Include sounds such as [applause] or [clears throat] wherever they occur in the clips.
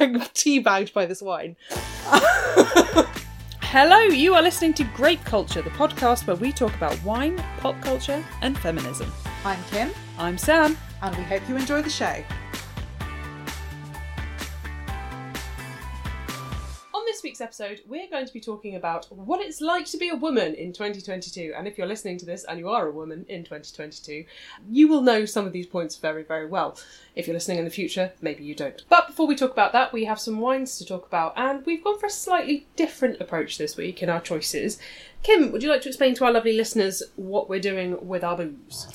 getting teabagged by this wine. [laughs] Hello, you are listening to Grape Culture, the podcast where we talk about wine, pop culture, and feminism. I'm Kim, I'm Sam. and we hope you enjoy the show. This week's episode, we're going to be talking about what it's like to be a woman in 2022. And if you're listening to this and you are a woman in 2022, you will know some of these points very, very well. If you're listening in the future, maybe you don't. But before we talk about that, we have some wines to talk about, and we've gone for a slightly different approach this week in our choices. Kim, would you like to explain to our lovely listeners what we're doing with our booze?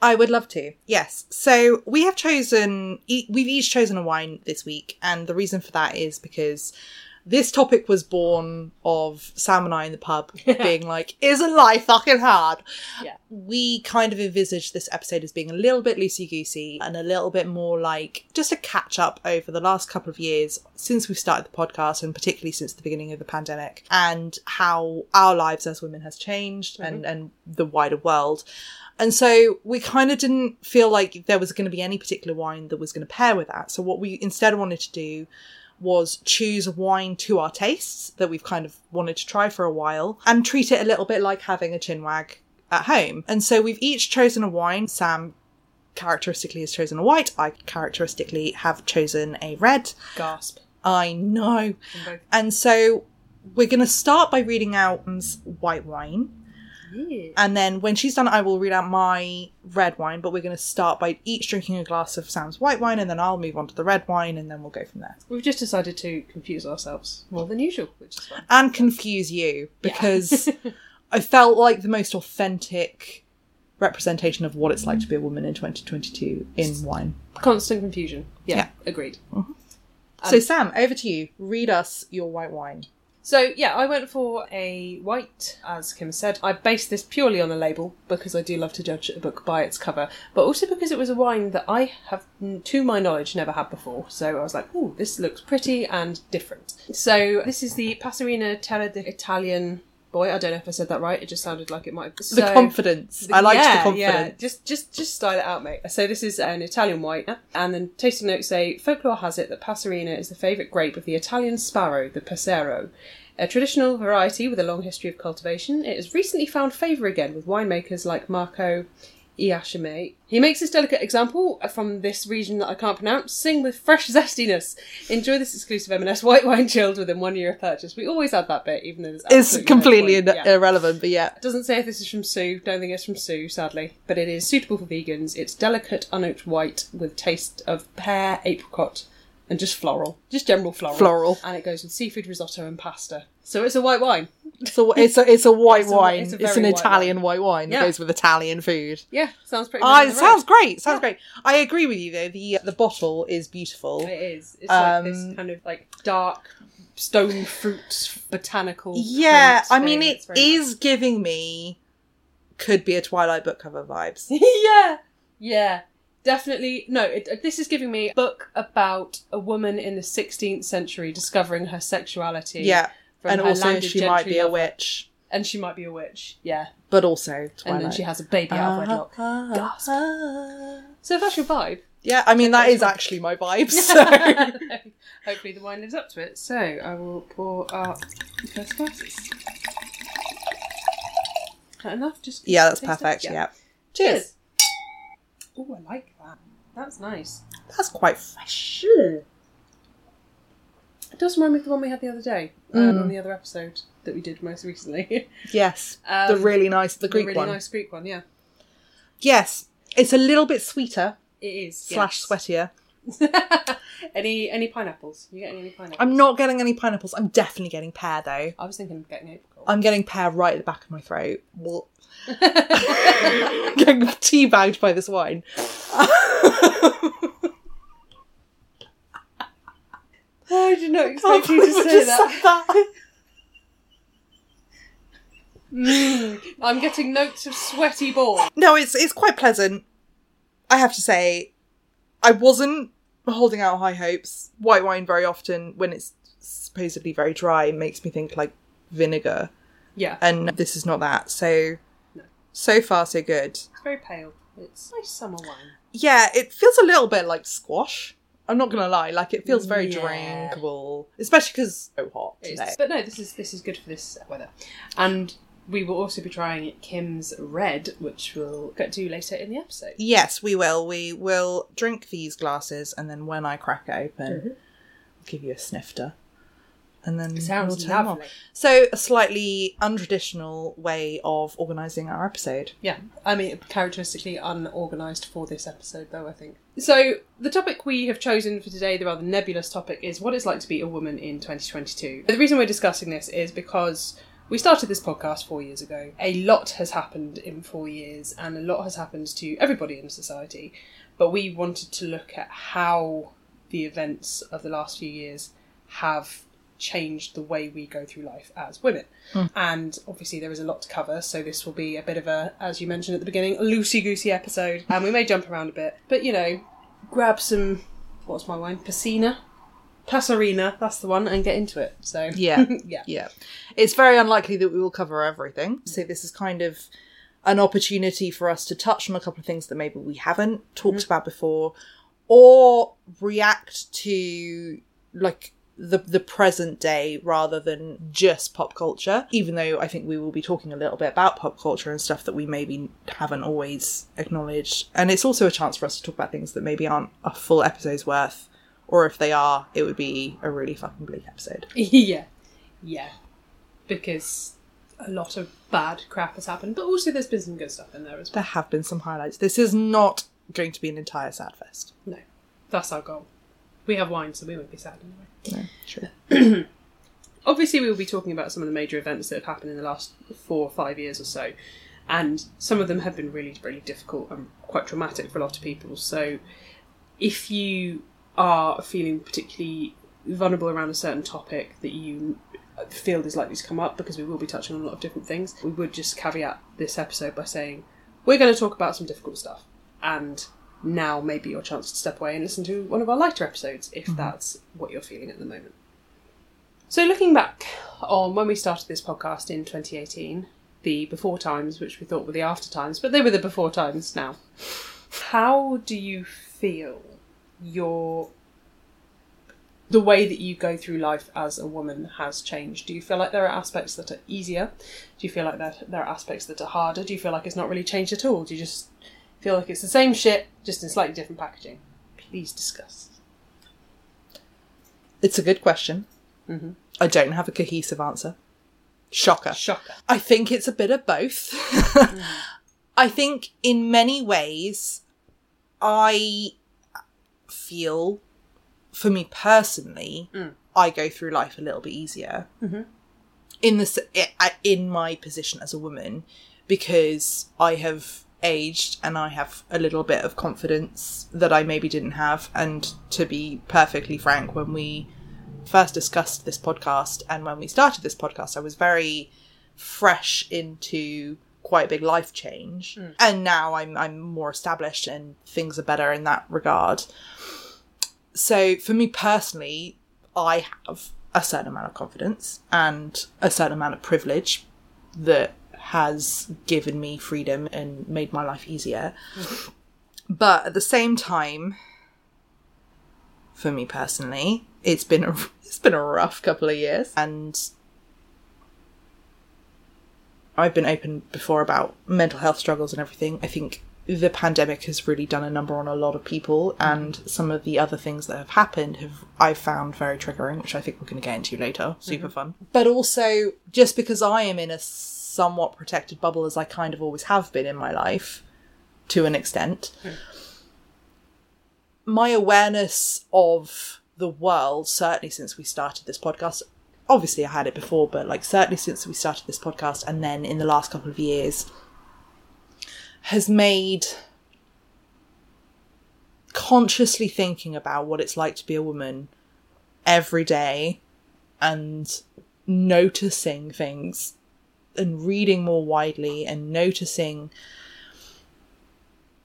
I would love to. Yes. So we have chosen, we've each chosen a wine this week, and the reason for that is because this topic was born of Sam and I in the pub [laughs] being like, "Isn't life fucking hard?" Yeah. We kind of envisaged this episode as being a little bit loosey goosey and a little bit more like just a catch up over the last couple of years since we've started the podcast, and particularly since the beginning of the pandemic, and how our lives as women has changed and mm-hmm. and the wider world. And so we kind of didn't feel like there was going to be any particular wine that was going to pair with that. So what we instead wanted to do was choose a wine to our tastes that we've kind of wanted to try for a while and treat it a little bit like having a chinwag at home. And so we've each chosen a wine. Sam characteristically has chosen a white. I characteristically have chosen a red. Gasp. I know. And so we're going to start by reading out white wine. Yeah. And then when she's done, I will read out my red wine, but we're going to start by each drinking a glass of Sam's white wine, and then I'll move on to the red wine, and then we'll go from there. We've just decided to confuse ourselves more than usual, which is fun. And confuse you, because I felt like the most authentic representation of what it's like to be a woman in 2022 in wine. Constant confusion. Yeah, Yeah. agreed. Mm-hmm. Um, so, Sam, over to you. Read us your white wine. So yeah, I went for a white, as Kim said. I based this purely on the label because I do love to judge a book by its cover, but also because it was a wine that I have, to my knowledge, never had before. So I was like, "Ooh, this looks pretty and different." So this is the Passerina Terra de Italian. Boy, I don't know if I said that right. It just sounded like it might. The So- confidence. I liked yeah, the confidence. Yeah, just just just style it out, mate. So this is an Italian white, and then tasting notes say folklore has it that Passerina is the favourite grape of the Italian sparrow, the Passero. A traditional variety with a long history of cultivation, it has recently found favour again with winemakers like Marco Iashime. He makes this delicate example from this region that I can't pronounce. Sing with fresh zestiness. Enjoy this exclusive M&S white wine chilled within one year of purchase. We always add that bit, even though It's absolutely no completely Yeah. irrelevant, but yeah. Doesn't say if this is from Sue. Don't think it's from Sue, sadly. But it is suitable for vegans. It's delicate, unoaked white with taste of pear, apricot, and just floral. Just general floral. Floral. And it goes with seafood risotto and pasta. So it's a white wine. So it's a it's a white It's wine. it's It's, a an very white Italian white wine Yeah. that goes with Italian food. Yeah, sounds pretty. Ah, middle it sounds great. Sounds Yeah. great. I agree with you though. The the bottle is beautiful. It is. It's like this Um, kind of like dark stone fruit botanical. Yeah, I mean It's nice. giving me could be a Twilight book cover vibes. [laughs] yeah, yeah, definitely. No, it, this is giving me a book about a woman in the 16th century discovering her sexuality. yeah, and also she might be a witch, and she might be a witch. Yeah, but also Twilight. and then she has a baby out of wedlock. Ah, Gasp. ah. So if that's your vibe, Yeah, I mean That's is actually my vibe. [laughs] So. hopefully the wine lives up to it. So I will pour our first glasses. That enough? Just yeah, that's perfect. Yeah. Cheers. Oh, I like that. That's nice. That's quite fresh. It does remind me of the one we had the other day um, Mm. on the other episode that we did most recently. [laughs] Yes, Um, the really nice, the Greek one. the really one. nice Greek one, yeah. Yes, it's a little bit sweeter It is slash sweatier. sweatier. [laughs] any any pineapples? You getting any pineapples? I'm not getting any pineapples. I'm definitely getting pear though. I was thinking of getting apricot. I'm getting pear right at the back of my throat. What? [laughs] getting teabagged by this wine. I did not expect you to say that. that. Mm, [laughs] [laughs] I'm getting notes of sweaty ball. No, it's it's quite pleasant. I have to say, I wasn't holding out high hopes. White wine very often, when it's supposedly very dry, makes me think like vinegar, Yeah, and this is not that. So, No. so far so good. it's very pale. It's nice summer wine. Yeah, it feels a little bit like squash. I'm not gonna lie, like it feels very Yeah. drinkable, especially because so hot today. But no, this is this is good for this weather, and we will also be trying Kim's Red, which we'll get to later in the episode. Yes, we will. We will drink these glasses, and then when I crack it open, Mm-hmm. I'll give you a snifter, and then Sounds we'll turn lovely. So, a slightly untraditional way of organising our episode. Yeah, I mean, characteristically unorganised for this episode, though, I think. So, the topic we have chosen for today, the rather nebulous topic, is what it's like to be a woman in 2022. The reason we're discussing this is because we started this podcast four years ago. A lot has happened in four years, and a lot has happened to everybody in society. But we wanted to look at how the events of the last few years have changed the way we go through life as women. Hmm. And obviously, there is a lot to cover, so this will be a bit of a, as you mentioned at the beginning, loosey goosey episode. And we may jump around a bit, but you know, grab some, what's my wine? Passina? Passerina, that's the one, and get into it. So, Yeah. [laughs] yeah. Yeah. It's very unlikely that we will cover everything. So, this is kind of an opportunity for us to touch on a couple of things that maybe we haven't talked mm-hmm. about before or react to like the the present day rather than just pop culture even though i think we will be talking a little bit about pop culture and stuff that we maybe haven't always acknowledged and it's also a chance for us to talk about things that maybe aren't a full episode's worth or if they are it would be a really fucking bleak episode [laughs] yeah. Yeah. Because a lot of bad crap has happened, but also there's been some good stuff in there as well. there have been some highlights this is not going to be an entire sad fest No, that's our goal. We have wine, so we won't be sad anyway. no true [clears throat] Obviously, we will be talking about some of the major events that have happened in the last four or five years or so, and some of them have been really, really difficult and quite traumatic for a lot of people. So, if you are feeling particularly vulnerable around a certain topic that you feel is likely to come up, because we will be touching on a lot of different things, we would just caveat this episode by saying we're going to talk about some difficult stuff, and now may be your chance to step away and listen to one of our lighter episodes if mm-hmm. that's what you're feeling at the moment. So, looking back on when we started this podcast in 2018, the before times, which we thought were the after times, but they were the before times now. How do you feel your the way that you go through life as a woman has changed? Do you feel like there are aspects that are easier? Do you feel like that there are aspects that are harder? Do you feel like it's not really changed at all? Do you just feel like it's the same shit, just in slightly different packaging? Please discuss. It's a good question. Mm-hmm. I don't have a cohesive answer. Shocker. Shocker. I think it's a bit of both. [laughs] I think in many ways, I feel, for me personally, mm. I go through life a little bit easier mm-hmm. in this in my position as a woman because I have aged and I have a little bit of confidence that I maybe didn't have. And to be perfectly frank, when we first discussed this podcast and when we started this podcast, I was very fresh into quite a big life change. Hmm. And now I'm I'm more established and things are better in that regard. So for me personally, I have a certain amount of confidence and a certain amount of privilege that has given me freedom and made my life easier. But at the same time, for me personally, it's been a it's been a rough couple of years, and I've been open before about mental health struggles and everything. I think the pandemic has really done a number on a lot of people, and mm-hmm. some of the other things that have happened have I've found very triggering, which I think we're going to get into later. Super mm-hmm. fun, but also just because I am in a somewhat protected bubble, as I kind of always have been in my life, to an extent. My awareness of the world, certainly since we started this podcast, obviously I had it before, but like certainly since we started this podcast and then in the last couple of years, has made consciously thinking about what it's like to be a woman every day and noticing things and reading more widely and noticing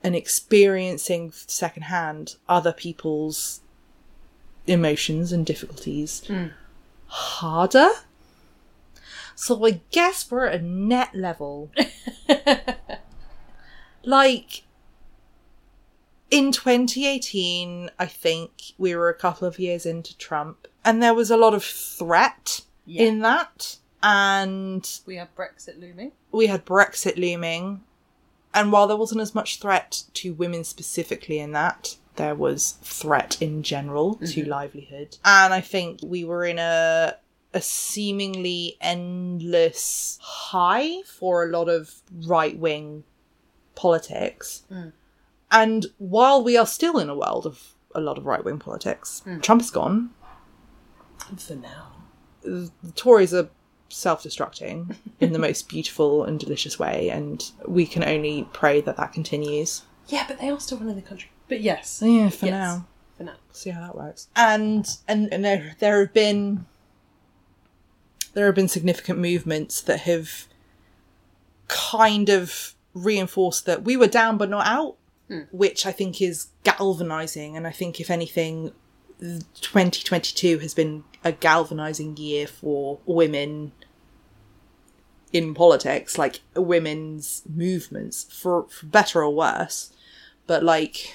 and experiencing secondhand other people's emotions and difficulties hmm. harder. So I guess we're at a net level. [laughs] like, in 2018, I think we were a couple of years into Trump, and there was a lot of threat Yeah. in that. And We have Brexit looming. we had Brexit looming. And while there wasn't as much threat to women specifically in that, there was threat in general to mm-hmm. livelihood. And I think we were in a a seemingly endless high for a lot of right wing politics. Mm. And while we are still in a world of a lot of right wing politics, mm. Trump is gone. For now. The Tories are self destructing in the most beautiful and delicious way, and we can only pray that that continues. Yeah, but they are still running the country. But yes. Yeah, for Yes. now. For now. see how that works. And and and there there have been there have been significant movements that have kind of reinforced that we were down but not out, hmm. which I think is galvanizing. And I think if anything, 2022 has been a galvanizing year for women in politics, like women's movements, for, for better or worse. But like,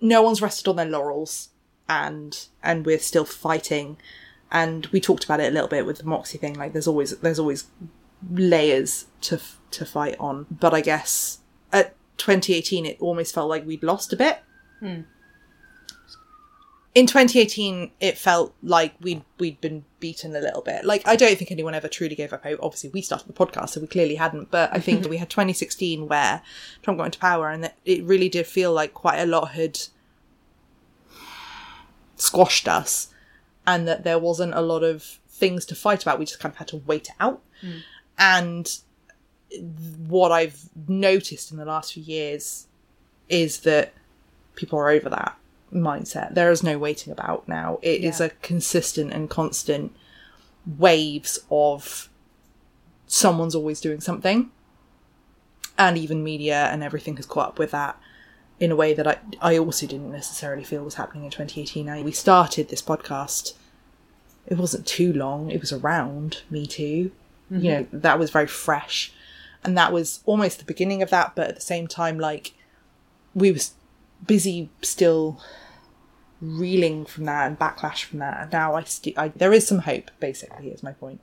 no one's rested on their laurels and and we're still fighting. And we talked about it a little bit with the moxie thing like there's always there's always layers to to fight on. But i guess at 2018 it almost felt like we'd lost a bit. Hmm. In 2018 it felt like we'd we'd been beaten a little bit. Like i don't think anyone ever truly gave up. Hope obviously we started the podcast so we clearly hadn't but i think we had 2016 where trump got into power and it really did feel like quite a lot had squashed us and that there wasn't a lot of things to fight about. We just kind of had to wait it out. Hmm. And what i've noticed in the last few years is that people are over that mindset. There is no waiting about now. It is Yeah. a consistent and constant waves of someone's always doing something. And even media and everything has caught up with that in a way that I, I also didn't necessarily feel was happening in 2018. Now, we started this podcast, it wasn't too long, it was around Me Too. You mm-hmm. know, that was very fresh. And that was almost the beginning of that, but at the same time, like, we was busy still reeling from that and backlash from that. And now I, st- I there is some hope. Basically, is my point.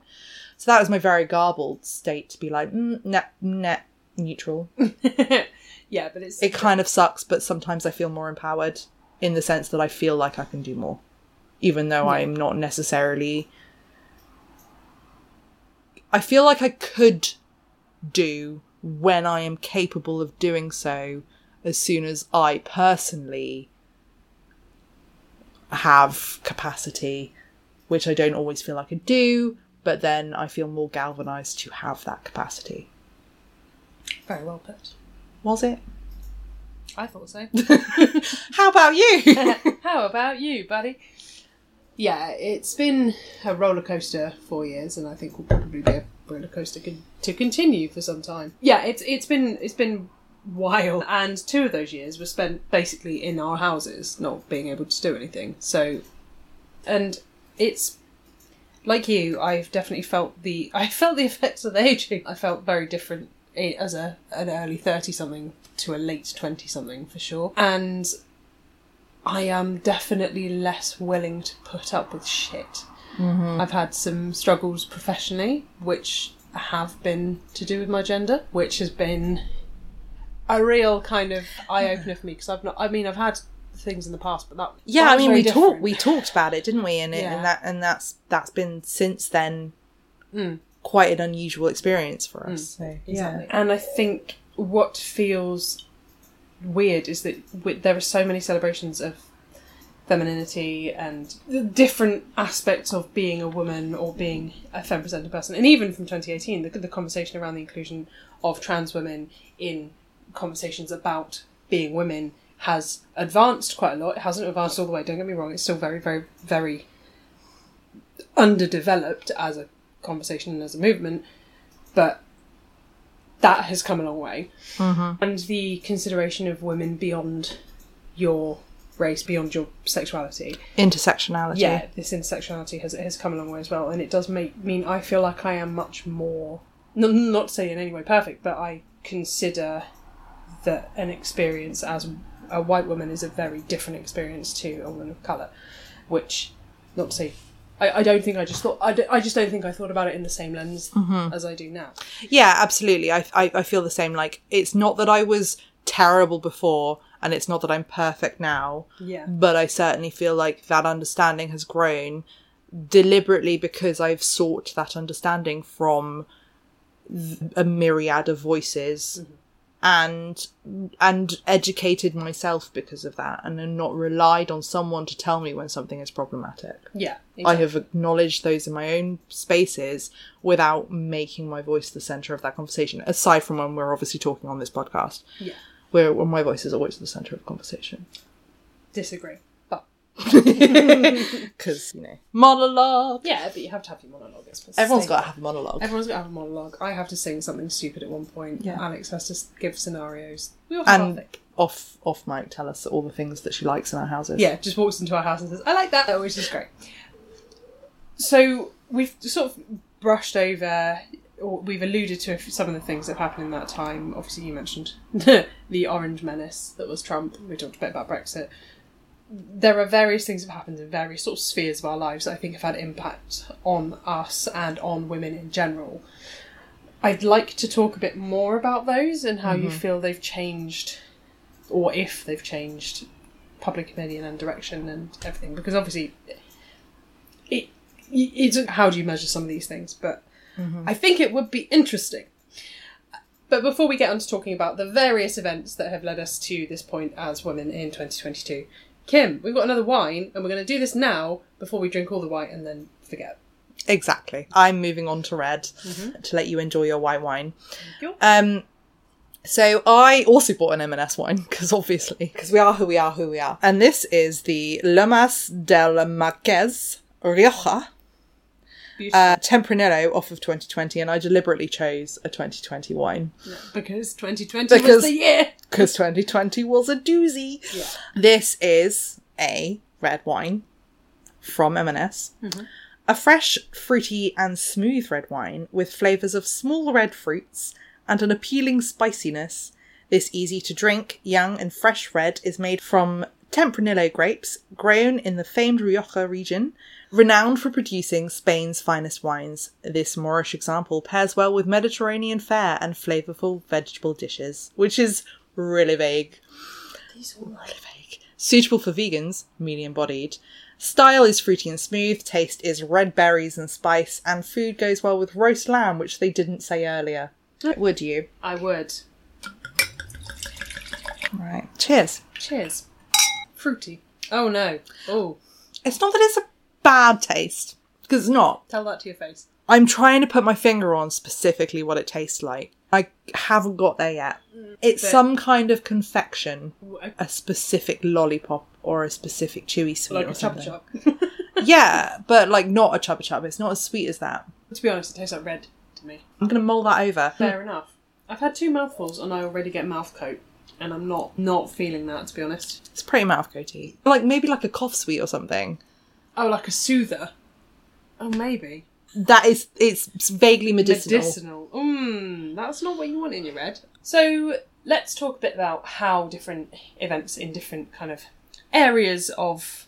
So that was my very garbled state to be like, mm, net, net, neutral. [laughs] yeah, but it's It kind of sucks, but sometimes I feel more empowered in the sense that I feel like I can do more, even though I'm not necessarily. I feel like I could do when I am capable of doing so as soon as I personally have capacity, which I don't always feel like I do, but then I feel more galvanized to have that capacity. very well put. Was it? I thought so. [laughs] How about you? [laughs] How about you, buddy? Yeah, it's been a roller coaster for years, and I think will probably be a roller coaster con- to continue for some time. Yeah, it's it's been it's been wild, and two of those years were spent basically in our houses, not being able to do anything. So, and it's like you, I've definitely felt the [laughs] I felt the effects of aging. I felt very different as a an early thirty something to a late twenty something for sure, and I am definitely less willing to put up with shit. Mm-hmm. I've had some struggles professionally, which have been to do with my gender, which has been a real kind of eye opener for me because I've not. I mean, I've had things in the past, but that yeah, that I mean, very we talked we talked about it, didn't we? And it, Yeah. and that and that's that's been since then Mm. quite an unusual experience for us. So, Exactly. And I think what feels weird is that w- there are so many celebrations of femininity and the different aspects of being a woman or being a femme presenting person. And even from 2018, the, the conversation around the inclusion of trans women in conversations about being women has advanced quite a lot. It hasn't advanced all the way, don't get me wrong, it's still very, very, very underdeveloped as a conversation and as a movement, but that has come a long way. Mm-hmm. And the consideration of women beyond your race, beyond your sexuality. intersectionality. Yeah, this intersectionality has has come a long way as well, and it does make mean I feel like I am much more not, not to say in any way perfect, but I consider that an experience as a white woman is a very different experience to a woman of colour, which, not to say. I, I don't think I just thought I, I just don't think I thought about it in the same lens mm-hmm. as I do now. Yeah, absolutely. I, I I feel the same. Like it's not that I was terrible before, and it's not that I'm perfect now. Yeah. But I certainly feel like that understanding has grown deliberately because I've sought that understanding from th- a myriad of voices. Mm-hmm. And and educated myself because of that, and then not relied on someone to tell me when something is problematic. Yeah. I have acknowledged those in my own spaces without making my voice the center of that conversation. Aside from when we're obviously talking on this podcast, Yeah. where, where my voice is always the center of conversation. Disagree. [laughs] But Because you know, monologue. yeah, but you have to have your monologue. I suppose. Everyone's Same. got to have a monologue. Everyone's got to have a monologue. I have to sing something stupid at one point. Yeah. Alex has to s- give scenarios. We all have and thing. off off mic, tell us all the things that she likes in our houses. Yeah, just walks into our house and says, I like that, which is great. So we've sort of brushed over, or we've alluded to a few- some of the things that happened in that time. Obviously, you mentioned [laughs] the Orange Menace that was Trump. We talked a bit about Brexit. There are various things that have happened in various sort of spheres of our lives that I think have had impact on us and on women in general. I'd like to talk a bit more about those and how you mm-hmm. feel they've changed, or if they've changed public opinion and direction and everything because obviously it it's how do you measure some of these things? But mm-hmm. i think it would be interesting. But before we get on to talking about the various events that have led us to this point as women in 2022 kim we've got another wine and we're going to do this now before we drink all the wine and then forget exactly. I'm moving on to red to let you enjoy your white wine. you. Um, so I also bought an M&S wine because obviously, because we are who we are, who we are, and this is the Lomas del Marquez Rioja. Uh, Tempranillo off of 2020, and I deliberately chose a 2020 wine because 2020 because- was the year because 2020 was a doozy. Yeah. This is a red wine from M&S. A fresh, fruity, and smooth red wine with flavours of small red fruits and an appealing spiciness. This easy to drink, young, and fresh red is made from Tempranillo grapes grown in the famed Rioja region, renowned for producing Spain's finest wines. This Moorish example pairs well with Mediterranean fare and flavourful vegetable dishes, which is really vague. These are Really vague. Suitable for vegans, medium bodied. Style is fruity and smooth, taste is red berries and spice, and food goes well with roast lamb, which they didn't say earlier. Would you? i would Right. Cheers. cheers fruity oh no oh It's not that it's a bad taste, because it's not. tell that to your face I'm trying to put my finger on specifically what it tastes like. I haven't got there yet. Mm, it's but- some kind of confection, a specific lollipop or a specific chewy sweet a or something. [laughs] Yeah, but like not a Chupa Chup. It's not as sweet as that. To be honest, it tastes like red to me. I'm gonna mull that over. Fair enough. I've had two mouthfuls and I already get mouth coat, and I'm not not feeling that to be honest. It's pretty mouth coaty. Like maybe like a cough sweet or something. Oh, like a soother. Oh, maybe That is, it's vaguely medicinal. medicinal. Mmm, that's not what you want in your red. So let's talk a bit about how different events in different kind of areas of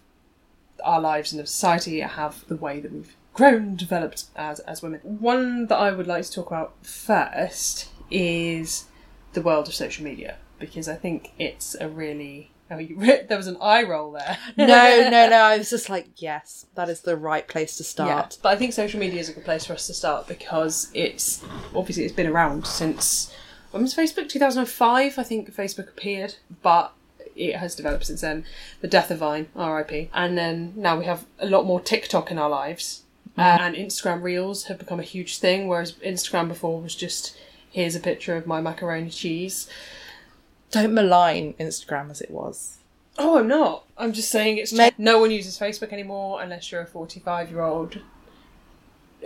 our lives and of society have the way that we've grown, developed as as women. One that I would like to talk about first is the world of social media because I think it's a really [laughs] oh you there was an eye roll there. no, no, no. [laughs] I was just like, yes, that is the right place to Yeah, start. but I think social media is a good place for us to start because it's obviously it's been around since when was Facebook? Two thousand and five, I think Facebook appeared, but it has developed since then. The death of Vine, R.I.P. And then now we have a lot more TikTok in our lives, uh, and Instagram Reels have become a huge thing. Whereas Instagram before was just here's a picture of my macaroni cheese. Don't malign Instagram as it was. Oh, I'm not. I'm just saying it's no one uses Facebook anymore unless you're a 45 year old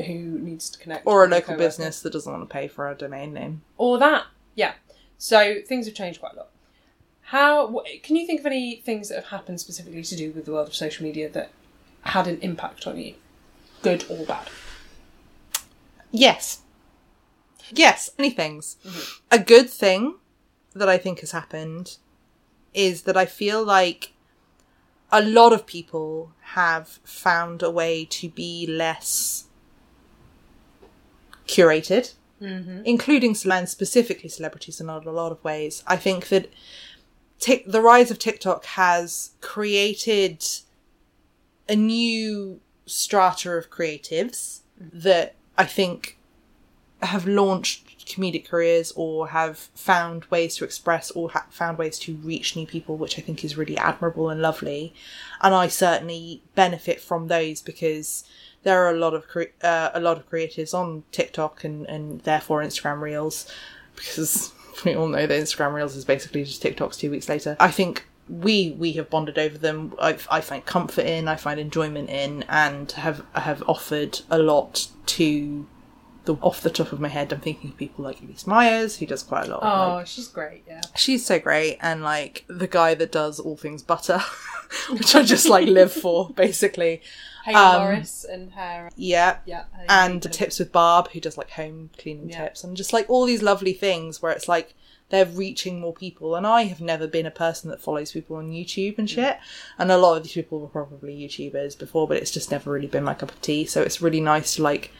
who needs to connect Or a with local coworker. business that doesn't want to pay for a domain name. or that. Yeah. So things have changed quite a lot. How wh- can you think of any things that have happened specifically to do with the world of social media that had an impact on you, good or bad? Yes. Yes, many things. Mm-hmm. A good thing that I think has happened is that I feel like a lot of people have found a way to be less curated, mm-hmm. including and specifically celebrities in a lot of ways. I think that the rise of TikTok has created a new strata of creatives mm-hmm. that I think have launched comedic careers or have found ways to express or ha- found ways to reach new people, which I think is really admirable and lovely. And I certainly benefit from those because there are a lot of cre- uh, a lot of creatives on TikTok and and therefore Instagram Reels because [laughs] we all know that Instagram Reels is basically just TikToks two weeks later. I think we we have bonded over them. I, I find comfort in, I find enjoyment in, and have have offered a lot to the off the top of my head. I'm thinking of people like Elyse Myers, who does quite a lot. Oh, like- she's great. Yeah. she's so great, and like the guy that does all things butter, [laughs] which I just like live for, [laughs] basically. Hayden Um, Morris and her. Yeah, Yeah. and tips with Barb, who does like home cleaning Yeah. tips, and just like all these lovely things where it's like they're reaching more people. And I have never been a person that follows people on YouTube and shit. And a lot of these people were probably YouTubers before, but it's just never really been my cup of tea. So it's really nice to like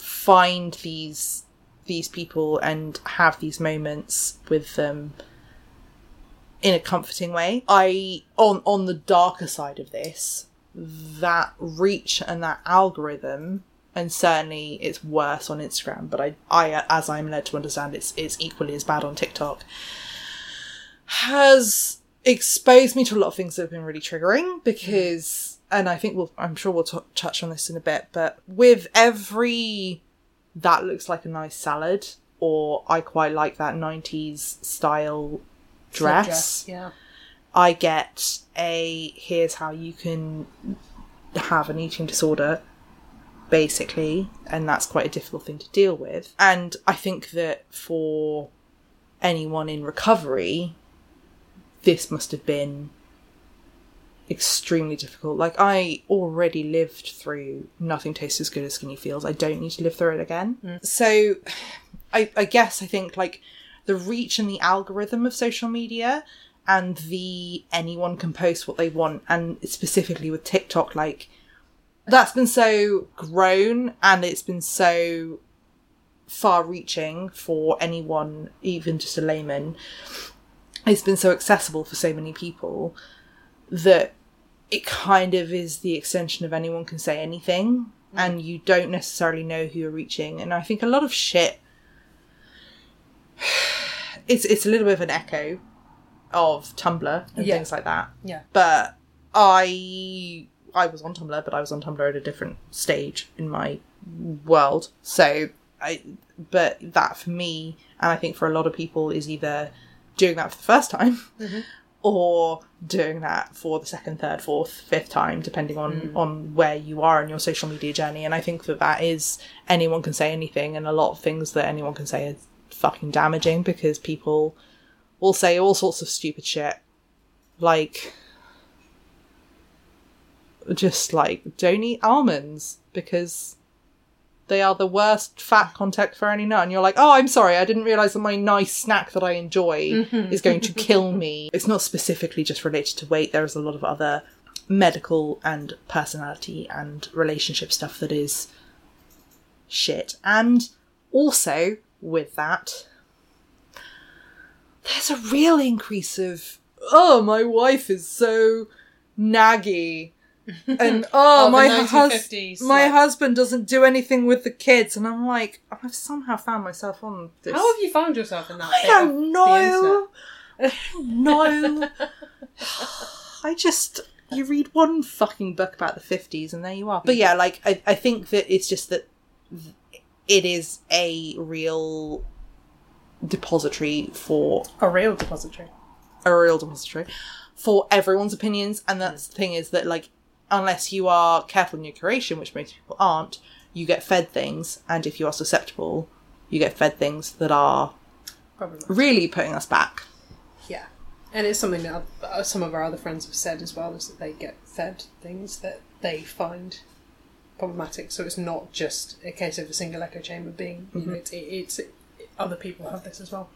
find these these people and have these moments with them in a comforting way. I on on the darker side of this, that reach and that algorithm and certainly it's worse on Instagram but I I as I'm led to understand it's it's equally as bad on TikTok has exposed me to a lot of things that have been really triggering because and I think we'll I'm sure we'll t- touch on this in a bit but with every that looks like a nice salad or I quite like that 90s style dress. Yeah. I get a here's how you can have an eating disorder, basically, and that's quite a difficult thing to deal with. And I think that for anyone in recovery, this must have been extremely difficult. Like I already lived through nothing tastes as good as skinny feels. I don't need to live through it again. Mm. So [sighs] I, I guess I think like the reach and the algorithm of social media and the anyone can post what they want and specifically with TikTok like that's been so grown and it's been so far reaching for anyone even just a layman it's been so accessible for so many people that it kind of is the extension of anyone can say anything mm. and you don't necessarily know who you're reaching and i think a lot of shit [sighs] it's it's a little bit of an echo of tumblr and Yeah. things like that Yeah. but i i was on tumblr but i was on tumblr at a different stage in my world so i but that for me and i think for a lot of people is either doing that for the first time mm-hmm. Or doing that for the second third fourth fifth time depending on mm. on where you are in your social media journey. And i think that that is anyone can say anything and a lot of things that anyone can say is fucking damaging because people will say all sorts of stupid shit. Like just like don't eat almonds because they are the worst fat content for any nut. And you're like oh i'm sorry i didn't realize that my nice snack that i enjoy mm-hmm. is going to [laughs] kill me. It's not specifically just related to weight. There's a lot of other medical and personality and relationship stuff that is shit. And also with that there's a real increase of oh my wife is so naggy [laughs] and oh, Oh, my 1950s, hus- my like- husband doesn't do anything with the kids and i'm like i've somehow found myself on this How have you found yourself in that? i don't know [laughs] i [sighs] i just you read one fucking book about the 50s and there you are but yeah like i, I think that it's just that it is a real depository for? A real depository. a real depository for everyone's opinions and that's mm. the thing is that like unless you are careful in your curation which most people aren't you get fed things and if you are susceptible you get fed things that are really putting us back Yeah. And it's something that uh, some of our other friends have said as well, is that they get fed things that they find problematic. So it's not just a case of a single echo chamber being, you know, it's, it, it's other people have this as well.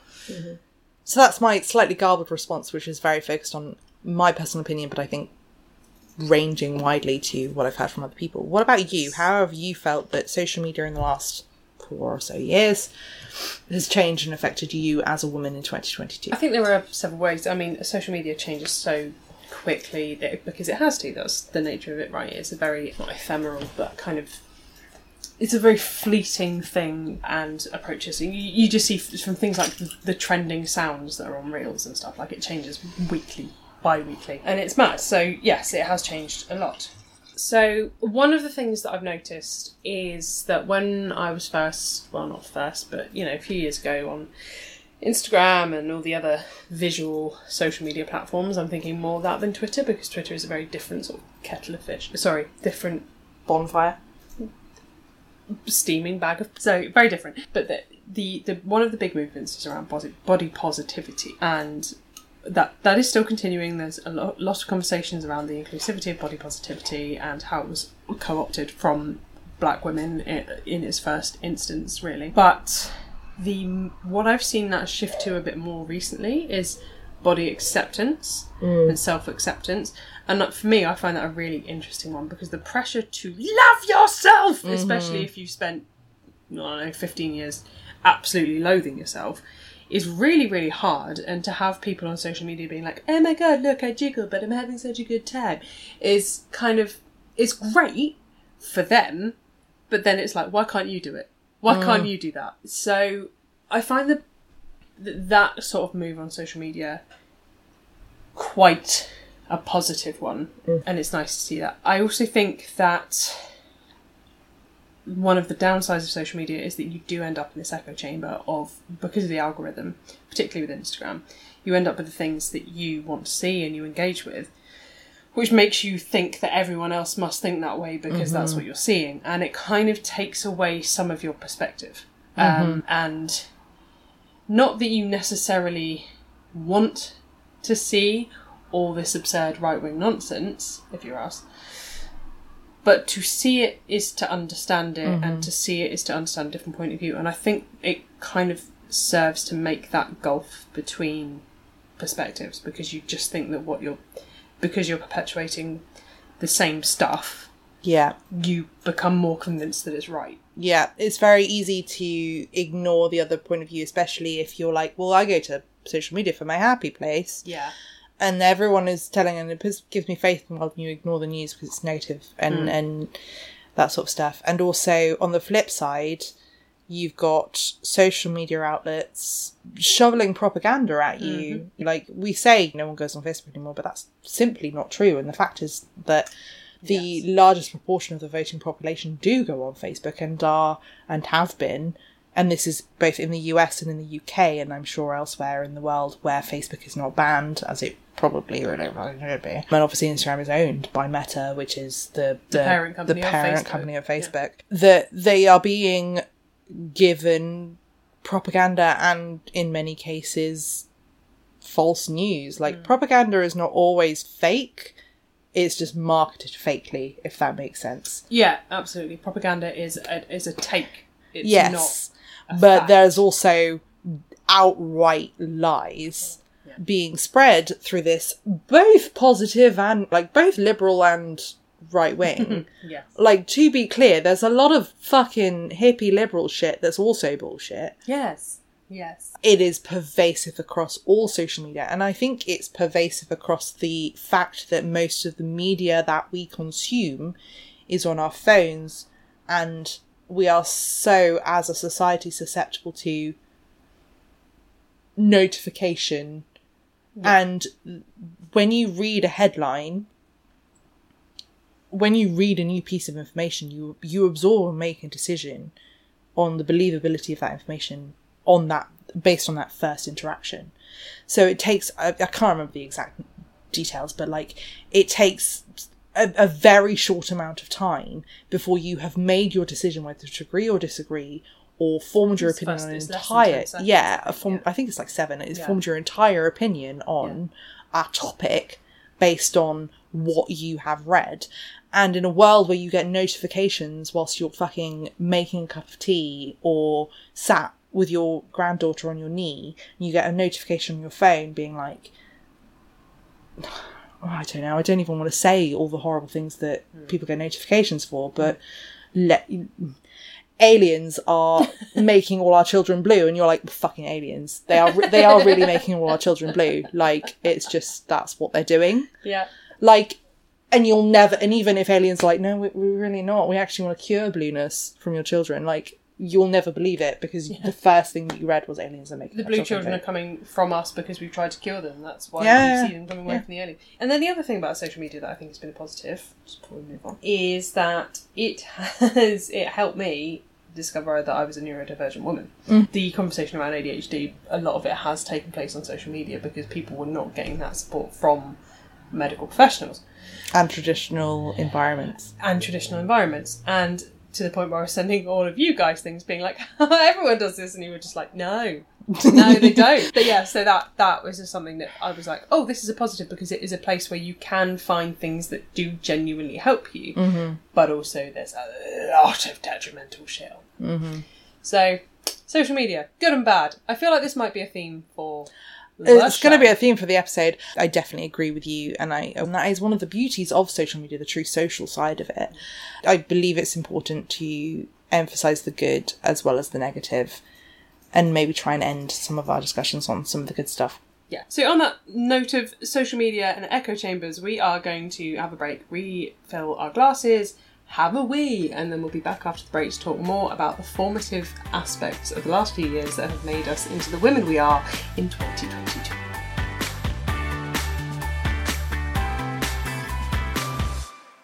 So that's my slightly garbled response, which is very focused on my personal opinion, but I think ranging widely to what I've heard from other people. What about you? How have you felt that social media in the last four or so years has changed and affected you as a woman in 2022? I think there are several ways. I mean, social media changes so quickly that, because it has to. That's the nature of it, right? It's a very not ephemeral, but kind of it's a very fleeting thing and approaches. You, you just see from things like the, the trending sounds that are on reels and stuff. Like it changes weekly, bi-weekly, and it's mad. So yes, it has changed a lot. So one of the things that I've noticed is that when I was first, well, not first, but you know, a few years ago on Instagram and all the other visual social media platforms, I'm thinking more of that than Twitter because Twitter is a very different sort of kettle of fish. Sorry, different Bonfire. steaming bag of so very different. But the the, the one of the big movements is around body, body positivity and. That that is still continuing. There's a lot, lot of conversations around the inclusivity of body positivity and how it was co-opted from black women in, in its first instance, really. But the what I've seen that shift to a bit more recently is body acceptance mm. and self acceptance. And for me, I find that a really interesting one because the pressure to love yourself, especially mm-hmm. if you spent, I don't know, 15 years absolutely loathing yourself, is really, really hard. And to have people on social media being like, oh my god, look, I jiggle, but I'm having such a good time, is kind of, it's great for them, but then it's like, why can't you do it? Why can't mm. you do that? So I find that th- that sort of move on social media quite a positive one, mm. and it's nice to see that. I also think that one of the downsides of social media is that you do end up in this echo chamber of because of the algorithm, particularly with Instagram, you end up with the things that you want to see and you engage with, which makes you think that everyone else must think that way because that's what you're seeing, and it kind of takes away some of your perspective. Um, and not that you necessarily want to see all this absurd right wing nonsense, if you're us, but to see it is to understand it, and mm-hmm. to see it is to understand a different point of view. And I think it kind of serves to make that gulf between perspectives because you just think that what you're because you're perpetuating the same stuff, Yeah. you become more convinced that it's right. Yeah, it's very easy to ignore the other point of view, especially if you're like, well, I go to social media for my happy place, Yeah. And everyone is telling, and it gives me faith in when you ignore the news because it's negative and mm. and that sort of stuff. And also on the flip side, you've got social media outlets shoveling propaganda at you. Mm-hmm. Like we say, no one goes on Facebook anymore, but that's simply not true. And the fact is that the largest proportion of the voting population do go on Facebook and are and have been. And this is both in the US and in the UK, and I'm sure elsewhere in the world where Facebook is not banned, as it probably really fucking should be. And obviously, Instagram is owned by Meta, which is the the, parent company the of Facebook. company of Facebook. That they are being given propaganda and, in many cases, false news. Like mm. propaganda is not always fake; it's just marketed fakely, if that makes sense. Yeah, absolutely. Propaganda is a, is a take. It's yes, but fact. there's also outright lies being spread through this both positive and like both liberal and right wing. [laughs] Yes. like to be clear, there's a lot of fucking hippie liberal shit that's also bullshit. Yes. Yes. It is pervasive across all social media, and I think it's pervasive across the fact that most of the media that we consume is on our phones, and we are so, as a society, susceptible to notification. And when you read a headline, when you read a new piece of information, you you absorb and make a decision on the believability of that information on that based on that first interaction. So it takes I, I can't remember the exact details, but like it takes a, a very short amount of time before you have made your decision whether to agree or disagree or formed your It's opinion on an it's less than entire yeah, form, yeah. I think it's like seven. It's Yeah. formed your entire opinion on a topic based on what you have read. And in a world where you get notifications whilst you're fucking making a cup of tea or sat with your granddaughter on your knee, you get a notification on your phone being like, oh, [sighs] I don't know, I don't even want to say all the horrible things that people get notifications for, but let aliens are [laughs] making all our children blue and you're like fucking aliens. They are re- they are really making all our children blue. Like it's just that's what they're doing. Yeah. like and you'll never and even if aliens are like no we, we're really not. We actually want to cure blueness from your children. Like you'll never believe it because the first thing that you read was aliens are making The blue children are coming from us because we've tried to cure them. That's why Yeah, you see them coming away yeah. from the alien. And then the other thing about social media that I think has been a positive, just before we move on, is that it has it helped me discover that I was a neurodivergent woman. Mm. The conversation around ADHD, a lot of it has taken place on social media because people were not getting that support from medical professionals and traditional environments and traditional environments. And to the point where I was sending all of you guys things being like, [laughs] everyone does this, and you were just like, no. no, they [laughs] don't. But yeah, so that that was just something that I was like, oh, this is a positive because it is a place where you can find things that do genuinely help you, mm-hmm. but also there's a lot of detrimental shit. Mm-hmm. So, social media, good and bad. I feel like this might be a theme for. It's going to be a theme for the episode. I definitely agree with you, and I and that is one of the beauties of social media, the true social side of it. I believe it's important to emphasize the good as well as the negative, and maybe try and end some of our discussions on some of the good stuff. Yeah. So on that note of social media and echo chambers, we are going to have a break, refill our glasses, have a wee, and then we'll be back after the break to talk more about the formative aspects of the last few years that have made us into the women we are in 2022.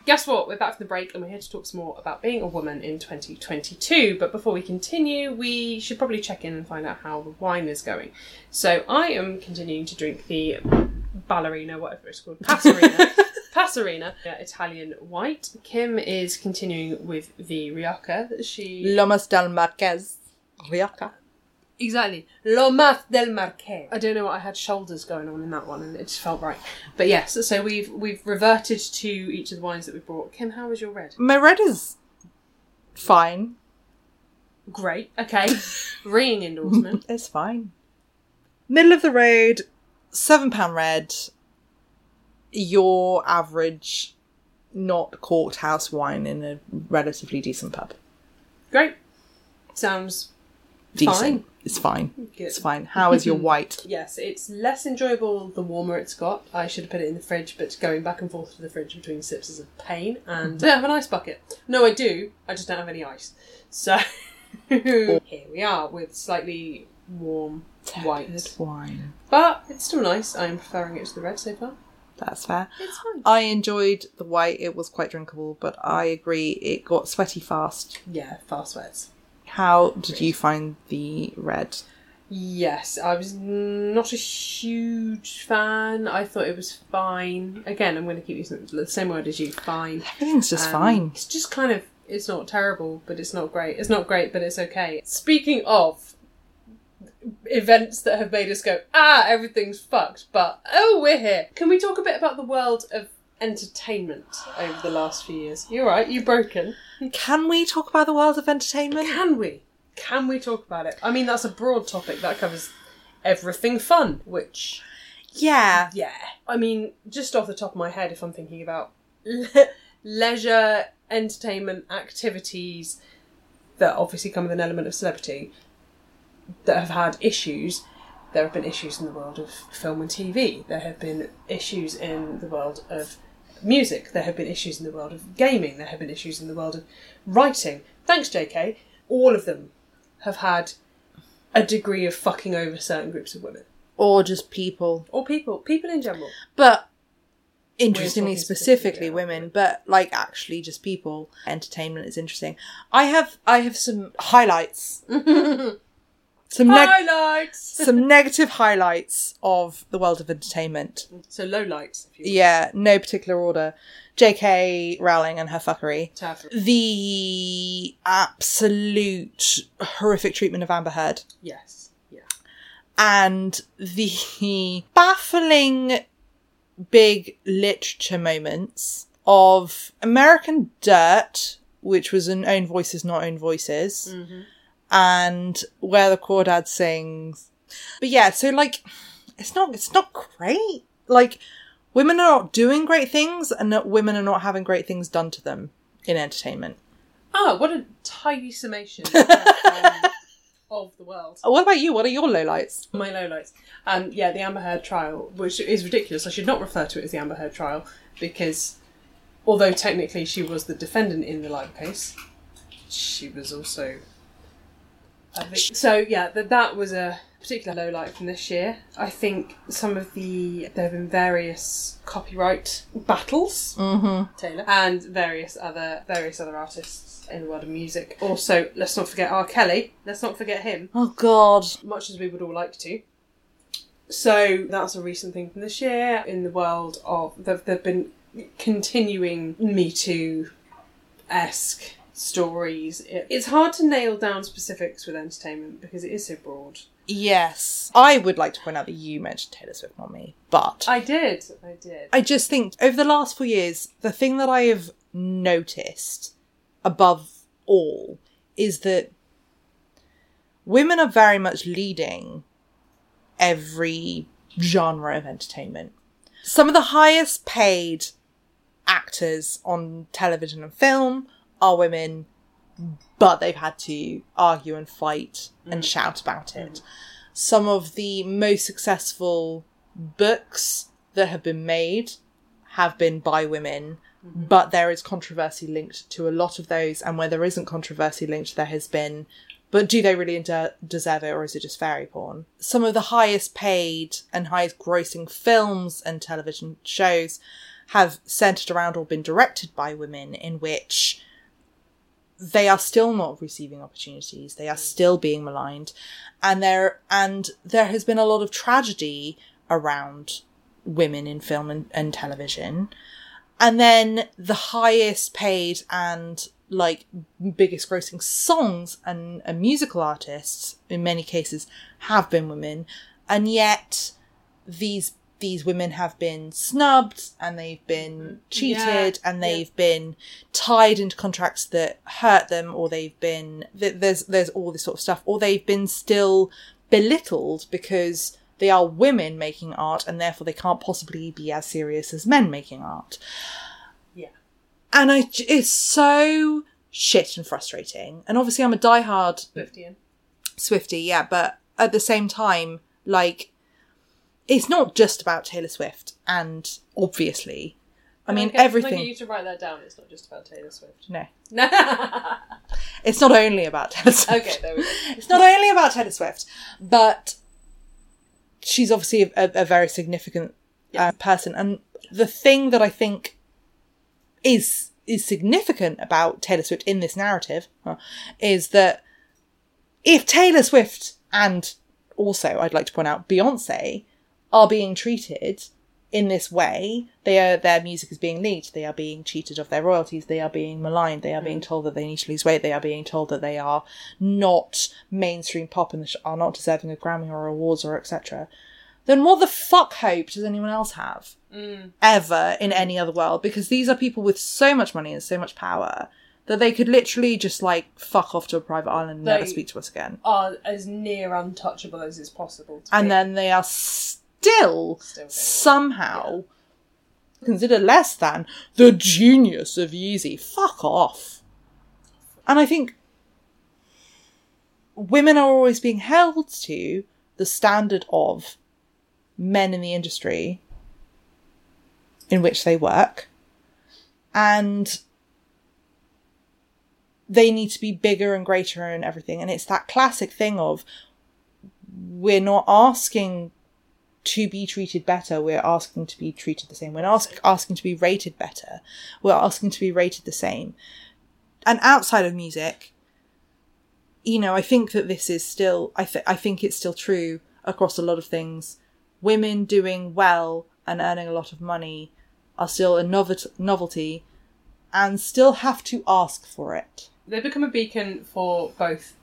Guess what? We're back from the break and we're here to talk some more about being a woman in 2022. But before we continue, we should probably check in and find out how the wine is going. So I am continuing to drink the ballerina, whatever it's called, [laughs] Passerina. Passerina, uh, Italian white. Kim is continuing with the Rioja that she. Lomas del Marquez, Rioja. Exactly. Lomas del Marquez. I don't know what I had shoulders going on in that one and it just felt right. But yes, so we've we've reverted to each of the wines that we brought. Kim, how was your red? My red is fine. Great. Okay. [laughs] Ringing endorsement. It's fine. Middle of the road, seven pound red. Your average, not corked house wine in a relatively decent pub. Great. Sounds Decent. Fine. It's fine. Good. It's fine. How is your [laughs] white? Yes, it's less enjoyable the warmer it's got. I should have put it in the fridge, but going back and forth to the fridge between sips is a pain. And [laughs] I have an ice bucket. No, I do. I just don't have any ice. So [laughs] here we are with slightly warm white. Wine. But it's still nice. I'm preferring it to the red so far. That's fair. It's fine. I enjoyed the white. It was quite drinkable, but I agree it got sweaty fast. Yeah, fast sweats. How did you find the red? Yes, I was not a huge fan. I thought it was fine. Again, I'm going to keep using the same word as you. Fine. Everything's just Um, fine. It's just kind of. It's not terrible, but it's not great. It's not great, but it's okay. Speaking of events that have made us go, ah, everything's fucked, but oh, we're here. Can we talk a bit about the world of entertainment over the last few years? You're right. you're broken. Can we talk about the world of entertainment? Can we? Can we talk about it? I mean, that's a broad topic that covers everything fun, which Yeah. yeah. I mean, just off the top of my head, if I'm thinking about le- leisure, entertainment, activities that obviously come with an element of celebrity that have had issues, there have been issues in the world of film and TV. There have been issues in the world of music. There have been issues in the world of gaming. There have been issues in the world of writing. Thanks, JK. All of them have had a degree of fucking over certain groups of women. Or just people. Or people. People in general. But interestingly, specifically about women, but like actually just people. Entertainment is interesting. I have I have some highlights. [laughs] some neg- Highlights! [laughs] some negative highlights of the world of entertainment. So low lights, if you. Yeah, no particular order. J.K. Rowling and her fuckery. The absolute horrific treatment of Amber Heard. Yes. Yeah. and the [laughs] baffling big literature moments of American Dirt, which was an Own Voices, Not Own Voices, mm-hmm. And where the Crawdad sings. But yeah, so like, it's not, it's not great. Like, women are not doing great things and that women are not having great things done to them in entertainment. Ah, what a tidy summation [laughs] of, um, of the world. What about you? What are your lowlights? My lowlights. Um, yeah, the Amber Heard trial, which is ridiculous. I should not refer to it as the Amber Heard trial because, although technically she was the defendant in the libel case, she was also. So yeah, that that was a particular low light from this year. I think some of the there have been various copyright battles, Mm-hmm. Taylor, and various other various other artists in the world of music. Also, let's not forget R. Kelly. Let's not forget him Oh God. much as we would all like to. So that's a recent thing from this year in the world of there have been continuing Me Too esque stories. It, it's hard to nail down specifics with entertainment because it is so broad. Yes. I would like to point out that you mentioned Taylor Swift, not me. But I did, I did. I just think over the last four years, the thing that I have noticed above all is that women are very much leading every genre of entertainment. Some of the highest paid actors on television and film are women, but they've had to argue and fight and mm. shout about it. Some of the most successful books that have been made have been by women, mm-hmm. but there is controversy linked to a lot of those, and where there isn't controversy linked, there has been. But do they really de- deserve it, or is it just fairy porn? Some of the highest paid and highest grossing films and television shows have centered around or been directed by women, in which they are still not receiving opportunities. They are mm. still being maligned, and there and there has been a lot of tragedy around women in film and, and television. And then the highest paid and like biggest grossing songs and, and musical artists in many cases have been women, and yet these these women have been snubbed and they've been mm, cheated Yeah, and they've been tied into contracts that hurt them or they've been there's there's all this sort of stuff or they've been still belittled because they are women making art and therefore they can't possibly be as serious as men making art. Yeah. and I it's so shit and frustrating. And obviously I'm a diehard Fifty Swifty, yeah, but at the same time, like, it's not just about Taylor Swift, and obviously, I mean, I get everything. you to write that down. It's not just about Taylor Swift. No, okay, [laughs] it's not only about Taylor Swift. Okay, there we go. It's not only about Taylor Swift, but she's obviously a, a very significant uh, person, and the thing that I think is is significant about Taylor Swift in this narrative uh, is that if Taylor Swift and also I'd like to point out Beyonce are being treated in this way, they are their music is being leaked, they are being cheated of their royalties, they are being maligned, they are being mm. told that they need to lose weight, they are being told that they are not mainstream pop and are not deserving of Grammy or awards or etc. Then what the fuck hope does anyone else have mm. ever in mm. any other world? Because these are people with so much money and so much power that they could literally just like fuck off to a private island and never speak to us again. Are as near untouchable as is possible. To and be. then they are still, Still somehow considered less than the genius of Yeezy. Fuck off. And I think women are always being held to the standard of men in the industry in which they work. And they need to be bigger and greater and everything. And it's that classic thing of we're not asking to be treated better. We're asking to be treated the same. We're ask, asking to be rated better. We're asking to be rated the same. And outside of music, you know, I think that this is still, I, th- I think it's still true across a lot of things. Women doing well and earning a lot of money are still a novelty and still have to ask for it. they become a beacon for both